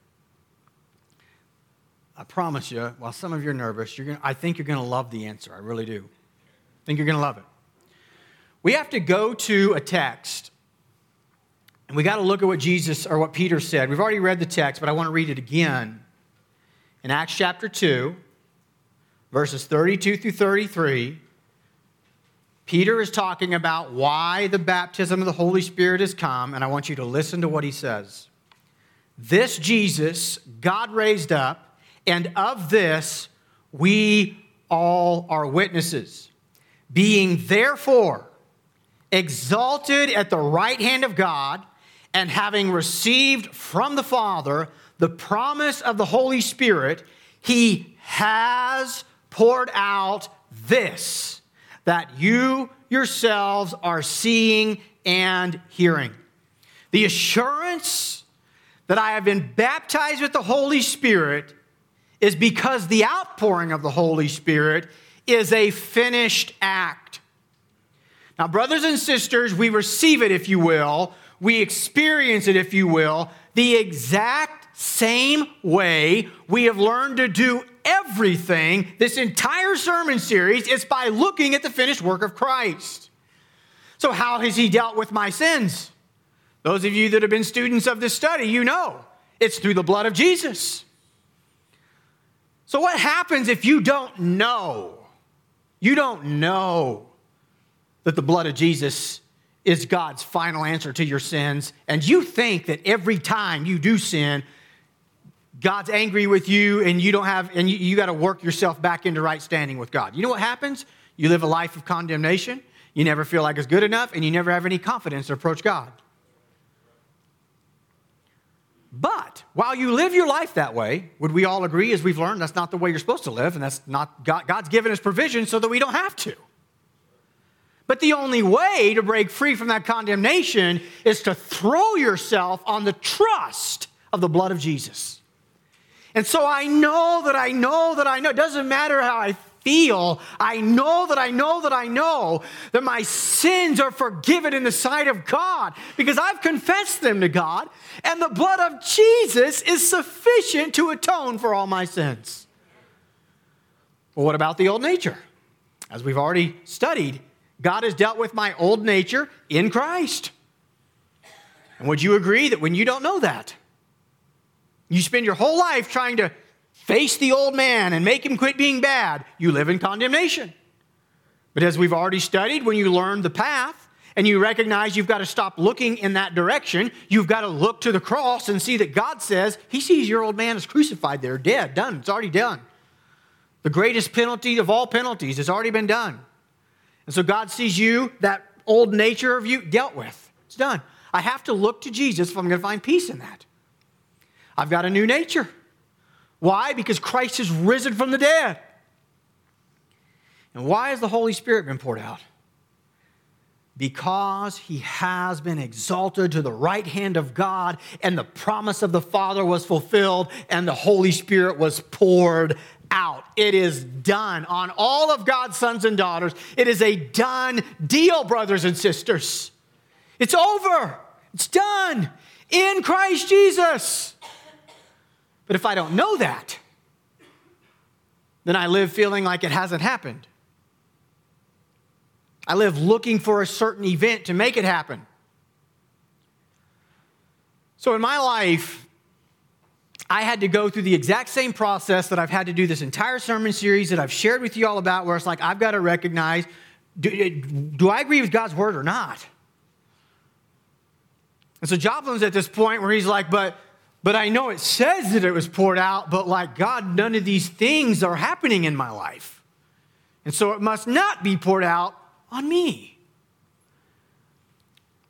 I promise you, while some of you are nervous, you're gonna, I think you're going to love the answer. I really do. I think you're going to love it. We have to go to a text, and we got to look at what Jesus or what Peter said. We've already read the text, but I want to read it again. In Acts chapter 2, verses 32 through 33, Peter is talking about why the baptism of the Holy Spirit has come, and I want you to listen to what he says. This Jesus God raised up, and of this we all are witnesses. Being therefore exalted at the right hand of God, and having received from the Father the promise of the Holy Spirit, he has poured out this that you yourselves are seeing and hearing. The assurance that I have been baptized with the Holy Spirit is because the outpouring of the Holy Spirit is a finished act. Now, brothers and sisters, we receive it, if you will, we experience it, if you will, the exact same way we have learned to do everything, this entire sermon series, is by looking at the finished work of Christ. So, how has he dealt with my sins? Those of you that have been students of this study, you know it's through the blood of Jesus. So, what happens if you don't know? You don't know that the blood of Jesus is God's final answer to your sins, and you think that every time you do sin, God's angry with you and you don't have, and you, you got to work yourself back into right standing with God. You know what happens? You live a life of condemnation. You never feel like it's good enough and you never have any confidence to approach God. But while you live your life that way, would we all agree, as we've learned, that's not the way you're supposed to live, and that's not God, God's given us provision so that we don't have to. But the only way to break free from that condemnation is to throw yourself on the trust of the blood of Jesus. And so I know that I know that I know. It doesn't matter how I feel. I know that I know that I know that my sins are forgiven in the sight of God because I've confessed them to God, and the blood of Jesus is sufficient to atone for all my sins. Well, what about the old nature? As we've already studied, God has dealt with my old nature in Christ. And would you agree that when you don't know that, you spend your whole life trying to face the old man and make him quit being bad. You live in condemnation. But as we've already studied, when you learn the path and you recognize you've got to stop looking in that direction, you've got to look to the cross and see that God says He sees your old man is crucified there, dead, done. It's already done. The greatest penalty of all penalties has already been done. And so God sees you, that old nature of you, dealt with. It's done. I have to look to Jesus if I'm going to find peace in that. I've got a new nature. Why? Because Christ has risen from the dead. And why has the Holy Spirit been poured out? Because he has been exalted to the right hand of God, and the promise of the Father was fulfilled, and the Holy Spirit was poured out. It is done on all of God's sons and daughters. It is a done deal, brothers and sisters. It's over, it's done in Christ Jesus. But if I don't know that, then I live feeling like it hasn't happened. I live looking for a certain event to make it happen. So in my life, I had to go through the exact same process that I've had to do this entire sermon series that I've shared with you all about, where it's like, I've got to recognize do, eh, do I agree with God's word or not? And so Joplin's at this point where he's like, but, but I know it says that it was poured out, but like, God, none of these things are happening in my life. And so it must not be poured out on me.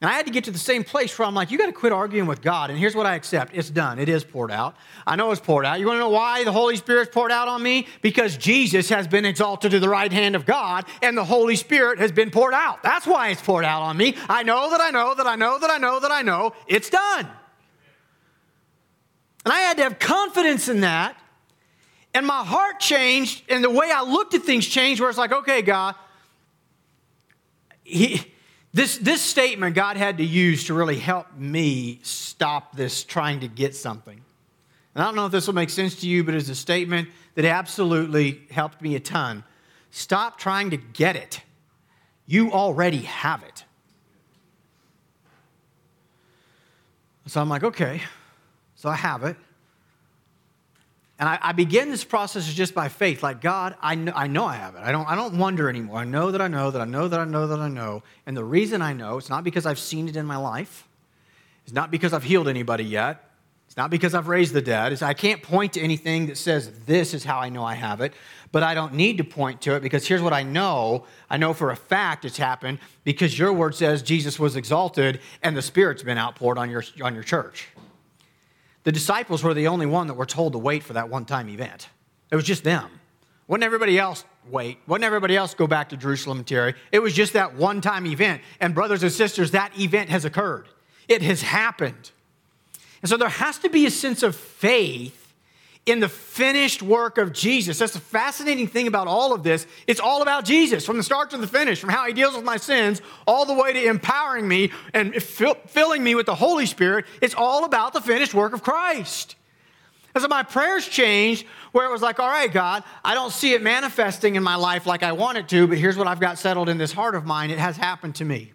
And I had to get to the same place where I'm like, you got to quit arguing with God. And here's what I accept it's done. It is poured out. I know it's poured out. You want to know why the Holy Spirit's poured out on me? Because Jesus has been exalted to the right hand of God and the Holy Spirit has been poured out. That's why it's poured out on me. I know that I know that I know that I know that I know it's done. And I had to have confidence in that. And my heart changed and the way I looked at things changed where it's like, okay, God, he, this, this statement God had to use to really help me stop this trying to get something. And I don't know if this will make sense to you, but it's a statement that absolutely helped me a ton. Stop trying to get it. You already have it. So I'm like, okay, so I have it. And I, I, begin this process just by faith, like God, I know, I know I have it. I don't, I don't wonder anymore. I know that I know that I know that I know that I know. And the reason I know, it's not because I've seen it in my life. It's not because I've healed anybody yet. It's not because I've raised the dead. It's, I can't point to anything that says this is how I know I have it. But I don't need to point to it because here's what I know. I know for a fact it's happened because your word says Jesus was exalted and the Spirit's been outpoured on your, on your church. The disciples were the only one that were told to wait for that one time event. It was just them. Wouldn't everybody else wait? Wouldn't everybody else go back to Jerusalem and tarry? It was just that one time event. And, brothers and sisters, that event has occurred. It has happened. And so there has to be a sense of faith in the finished work of Jesus. That's the fascinating thing about all of this. It's all about Jesus from the start to the finish, from how he deals with my sins all the way to empowering me and filling me with the Holy Spirit. It's all about the finished work of Christ. And so my prayers changed where it was like, all right, God, I don't see it manifesting in my life like I want it to, but here's what I've got settled in this heart of mine. It has happened to me.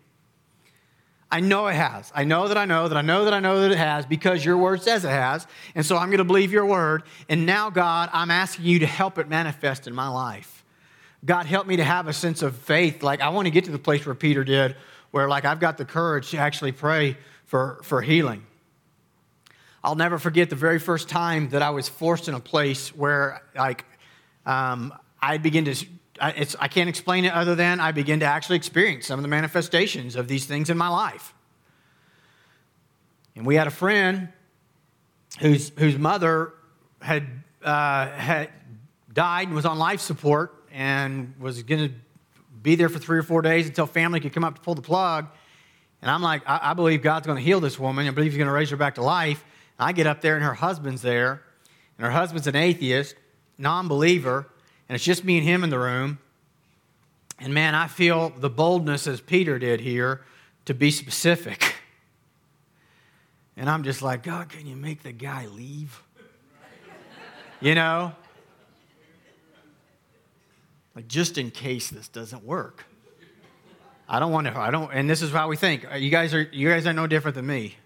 I know it has. I know that I know that I know that I know that it has because your word says it has. And so I'm going to believe your word. And now, God, I'm asking you to help it manifest in my life. God, help me to have a sense of faith. Like, I want to get to the place where Peter did, where, like, I've got the courage to actually pray for, for healing. I'll never forget the very first time that I was forced in a place where, like, um, I began to I, I can't explain it other than I begin to actually experience some of the manifestations of these things in my life. And we had a friend whose, whose mother had, uh, had died and was on life support and was going to be there for three or four days until family could come up to pull the plug. And I'm like, I, I believe God's going to heal this woman. I believe He's going to raise her back to life. And I get up there, and her husband's there, and her husband's an atheist, non believer and it's just me and him in the room. And man, I feel the boldness as Peter did here to be specific. And I'm just like, God, can you make the guy leave? You know? Like, just in case this doesn't work. I don't want to, I don't, and this is how we think. Uh, you guys are, you guys are no different than me.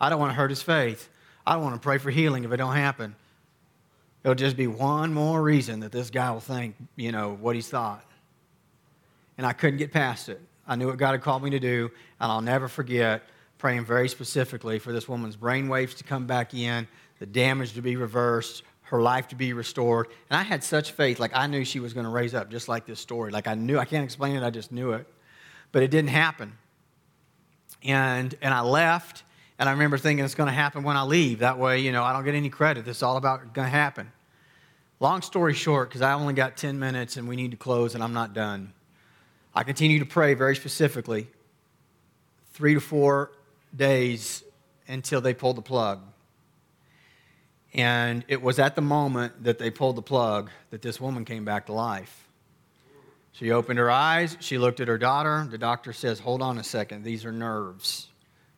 I don't want to hurt his faith. I don't want to pray for healing if it don't happen. It'll just be one more reason that this guy will think, you know, what he's thought. And I couldn't get past it. I knew what God had called me to do, and I'll never forget praying very specifically for this woman's brain waves to come back in, the damage to be reversed, her life to be restored. And I had such faith, like I knew she was going to raise up, just like this story. Like I knew, I can't explain it, I just knew it. But it didn't happen. And, and I left, and I remember thinking it's going to happen when I leave. That way, you know, I don't get any credit. This is all about going to happen. Long story short, because I only got 10 minutes and we need to close and I'm not done. I continue to pray very specifically, three to four days until they pulled the plug. And it was at the moment that they pulled the plug that this woman came back to life. She opened her eyes. She looked at her daughter. The doctor says, Hold on a second. These are nerves.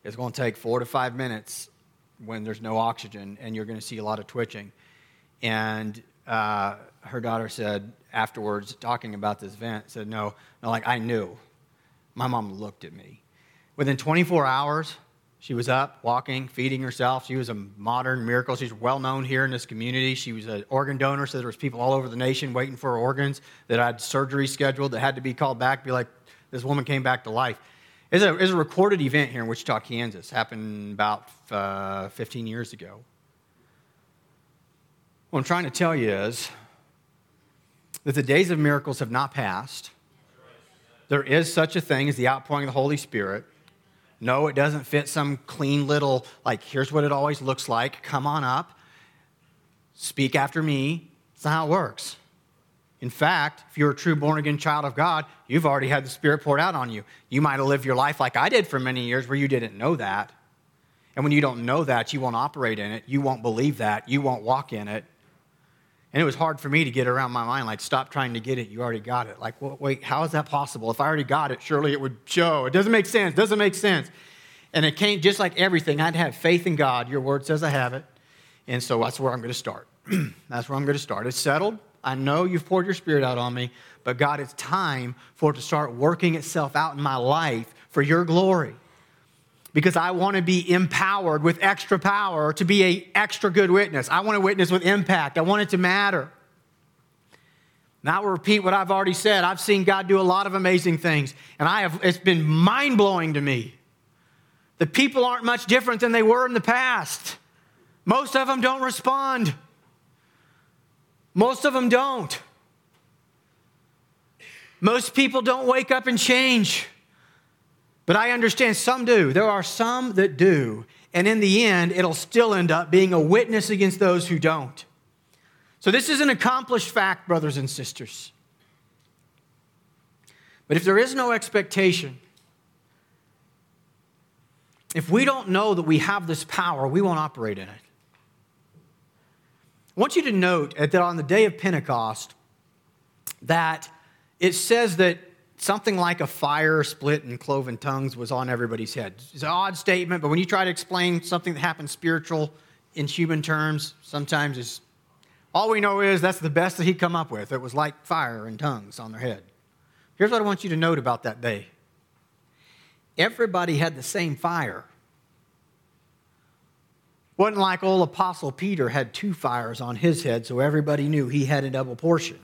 It's going to take four to five minutes when there's no oxygen, and you're going to see a lot of twitching. And uh, her daughter said afterwards, talking about this event, said, No, no, like I knew. My mom looked at me. Within 24 hours, she was up, walking, feeding herself. She was a modern miracle. She's well known here in this community. She was an organ donor, so there was people all over the nation waiting for organs that had surgery scheduled that had to be called back. Be like, this woman came back to life. It's a, it's a recorded event here in Wichita, Kansas. Happened about uh, 15 years ago. What I'm trying to tell you is that the days of miracles have not passed. There is such a thing as the outpouring of the Holy Spirit. No, it doesn't fit some clean little, like, here's what it always looks like. Come on up. Speak after me. That's not how it works. In fact, if you're a true born again child of God, you've already had the Spirit poured out on you. You might have lived your life like I did for many years where you didn't know that. And when you don't know that, you won't operate in it. You won't believe that. You won't walk in it. And it was hard for me to get around my mind, like, stop trying to get it. You already got it. Like, well, wait, how is that possible? If I already got it, surely it would show. It doesn't make sense. It doesn't make sense. And it came just like everything. I'd have faith in God. Your word says I have it. And so that's where I'm going to start. that's where I'm going to start. It's settled. I know you've poured your spirit out on me, but God, it's time for it to start working itself out in my life for your glory because I want to be empowered with extra power to be a extra good witness. I want to witness with impact. I want it to matter. Now I will repeat what I've already said. I've seen God do a lot of amazing things, and I have it's been mind-blowing to me. The people aren't much different than they were in the past. Most of them don't respond. Most of them don't. Most people don't wake up and change. But I understand some do. There are some that do. And in the end, it'll still end up being a witness against those who don't. So this is an accomplished fact, brothers and sisters. But if there is no expectation, if we don't know that we have this power, we won't operate in it. I want you to note that on the day of Pentecost, that it says that something like a fire split and cloven tongues was on everybody's head. It's an odd statement, but when you try to explain something that happened spiritual in human terms, sometimes it's all we know is that's the best that he'd come up with. It was like fire and tongues on their head. Here's what I want you to note about that day everybody had the same fire. Wasn't like old Apostle Peter had two fires on his head, so everybody knew he had a double portion.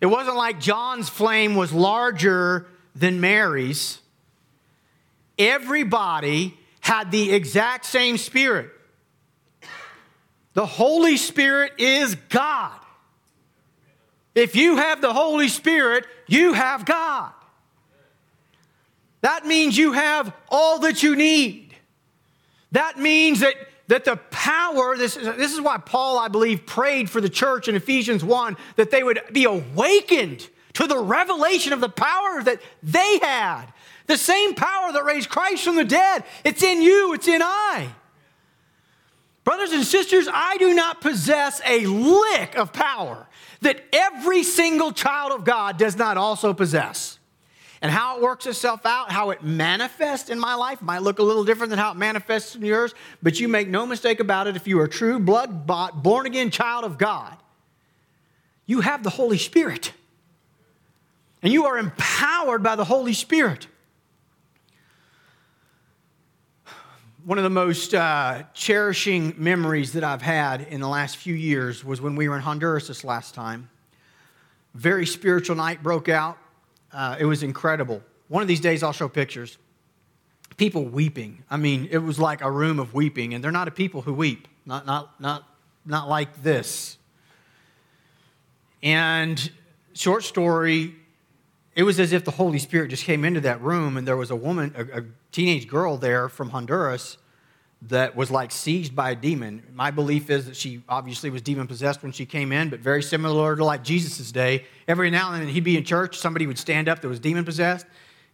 It wasn't like John's flame was larger than Mary's. Everybody had the exact same spirit. The Holy Spirit is God. If you have the Holy Spirit, you have God. That means you have all that you need. That means that that the power, this, this is why Paul, I believe, prayed for the church in Ephesians 1 that they would be awakened to the revelation of the power that they had. The same power that raised Christ from the dead. It's in you, it's in I. Brothers and sisters, I do not possess a lick of power that every single child of God does not also possess and how it works itself out, how it manifests in my life might look a little different than how it manifests in yours, but you make no mistake about it. If you are a true blood bought, born again child of God, you have the Holy Spirit. And you are empowered by the Holy Spirit. One of the most uh, cherishing memories that I've had in the last few years was when we were in Honduras this last time. Very spiritual night broke out uh, it was incredible. One of these days, I'll show pictures. People weeping. I mean, it was like a room of weeping, and they're not a people who weep. Not, not, not not like this. And short story, it was as if the Holy Spirit just came into that room and there was a woman, a, a teenage girl there from Honduras that was like seized by a demon. My belief is that she obviously was demon possessed when she came in, but very similar to like Jesus' day. Every now and then he'd be in church, somebody would stand up that was demon possessed,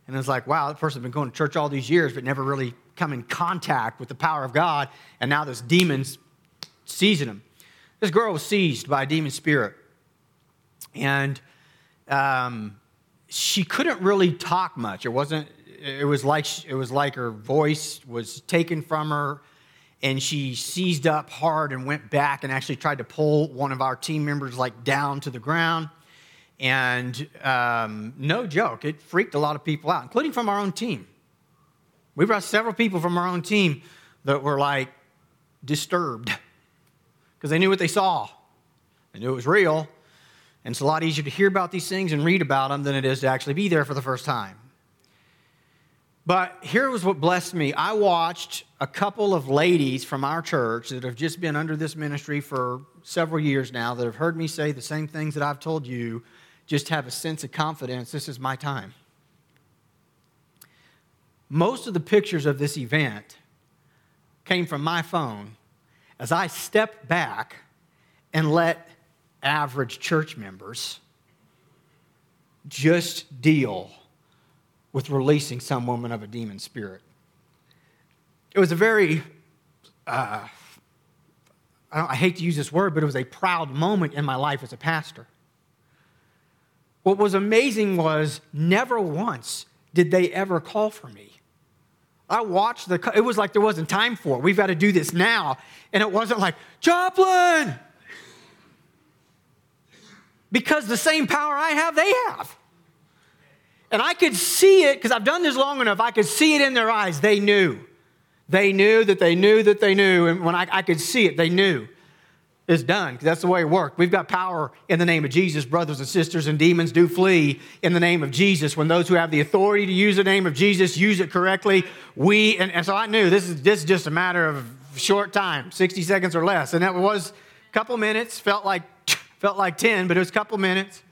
and it's like, wow, that person's been going to church all these years, but never really come in contact with the power of God, and now this demon's seizing him. This girl was seized by a demon spirit, and um, she couldn't really talk much. It wasn't it was like it was like her voice was taken from her and she seized up hard and went back and actually tried to pull one of our team members like down to the ground. And um, no joke it freaked a lot of people out including from our own team. We brought several people from our own team that were like disturbed because they knew what they saw. They knew it was real and it's a lot easier to hear about these things and read about them than it is to actually be there for the first time but here was what blessed me. I watched a couple of ladies from our church that have just been under this ministry for several years now that have heard me say the same things that I've told you, just have a sense of confidence. This is my time. Most of the pictures of this event came from my phone as I stepped back and let average church members just deal with releasing some woman of a demon spirit. It was a very, uh, I, I hate to use this word, but it was a proud moment in my life as a pastor. What was amazing was never once did they ever call for me. I watched the, it was like there wasn't time for it. We've got to do this now. And it wasn't like, Joplin! Because the same power I have, they have. And I could see it because I've done this long enough. I could see it in their eyes. They knew. They knew that they knew that they knew. And when I, I could see it, they knew. It's done because that's the way it worked. We've got power in the name of Jesus, brothers and sisters, and demons do flee in the name of Jesus. When those who have the authority to use the name of Jesus use it correctly, we, and, and so I knew this is, this is just a matter of short time, 60 seconds or less. And that was a couple minutes, felt like, felt like 10, but it was a couple minutes.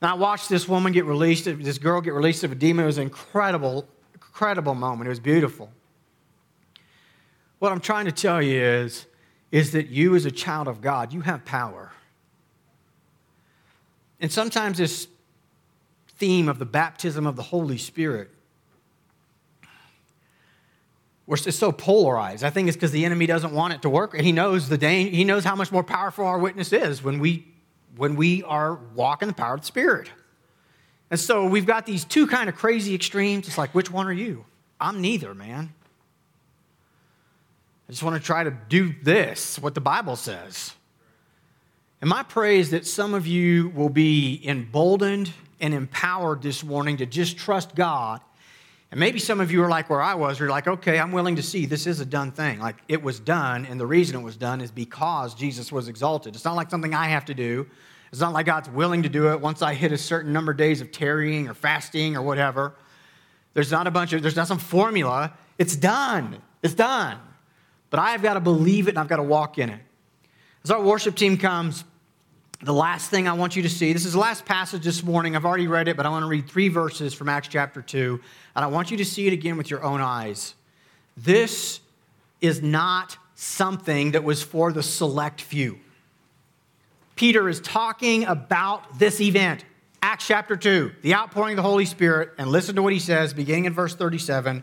And I watched this woman get released, this girl get released of a demon. It was an incredible, incredible moment. It was beautiful. What I'm trying to tell you is, is that you, as a child of God, you have power. And sometimes this theme of the baptism of the Holy Spirit we're so polarized. I think it's because the enemy doesn't want it to work. He knows the danger, he knows how much more powerful our witness is when we when we are walking the power of the Spirit. And so we've got these two kind of crazy extremes. It's like, which one are you? I'm neither, man. I just want to try to do this, what the Bible says. And my prayer is that some of you will be emboldened and empowered this morning to just trust God and maybe some of you are like where I was, you're like, okay, I'm willing to see this is a done thing. Like it was done, and the reason it was done is because Jesus was exalted. It's not like something I have to do. It's not like God's willing to do it once I hit a certain number of days of tarrying or fasting or whatever. There's not a bunch of, there's not some formula. It's done. It's done. But I've got to believe it and I've got to walk in it. As our worship team comes, the last thing I want you to see, this is the last passage this morning. I've already read it, but I want to read three verses from Acts chapter 2, and I want you to see it again with your own eyes. This is not something that was for the select few. Peter is talking about this event, Acts chapter 2, the outpouring of the Holy Spirit, and listen to what he says, beginning in verse 37.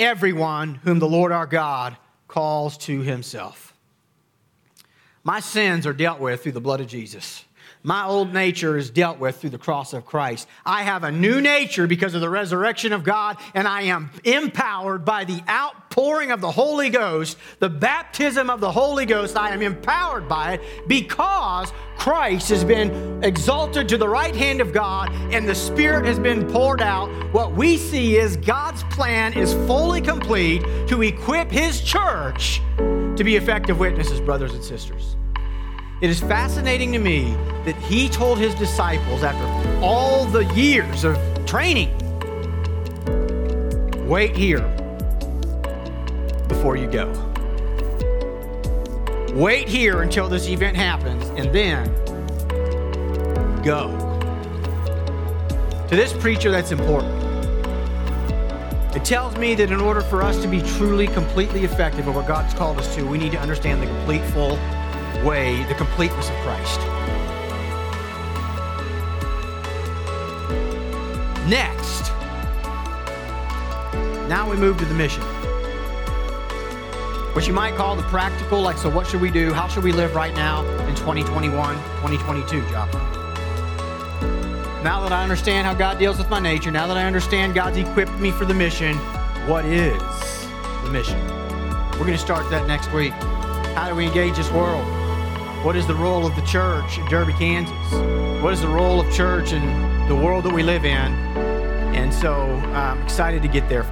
everyone whom the Lord our God calls to himself. My sins are dealt with through the blood of Jesus. My old nature is dealt with through the cross of Christ. I have a new nature because of the resurrection of God, and I am empowered by the outpouring of the Holy Ghost, the baptism of the Holy Ghost. I am empowered by it because Christ has been exalted to the right hand of God and the Spirit has been poured out. What we see is God's plan is fully complete to equip His church to be effective witnesses, brothers and sisters. It is fascinating to me that he told his disciples after all the years of training wait here before you go. Wait here until this event happens and then go. To this preacher, that's important. It tells me that in order for us to be truly, completely effective at what God's called us to, we need to understand the complete, full, way the completeness of Christ. Next, now we move to the mission. What you might call the practical, like, so what should we do? How should we live right now in 2021, 2022, Job? Now that I understand how God deals with my nature, now that I understand God's equipped me for the mission, what is the mission? We're going to start that next week. How do we engage this world? What is the role of the church in Derby, Kansas? What is the role of church in the world that we live in? And so I'm excited to get there.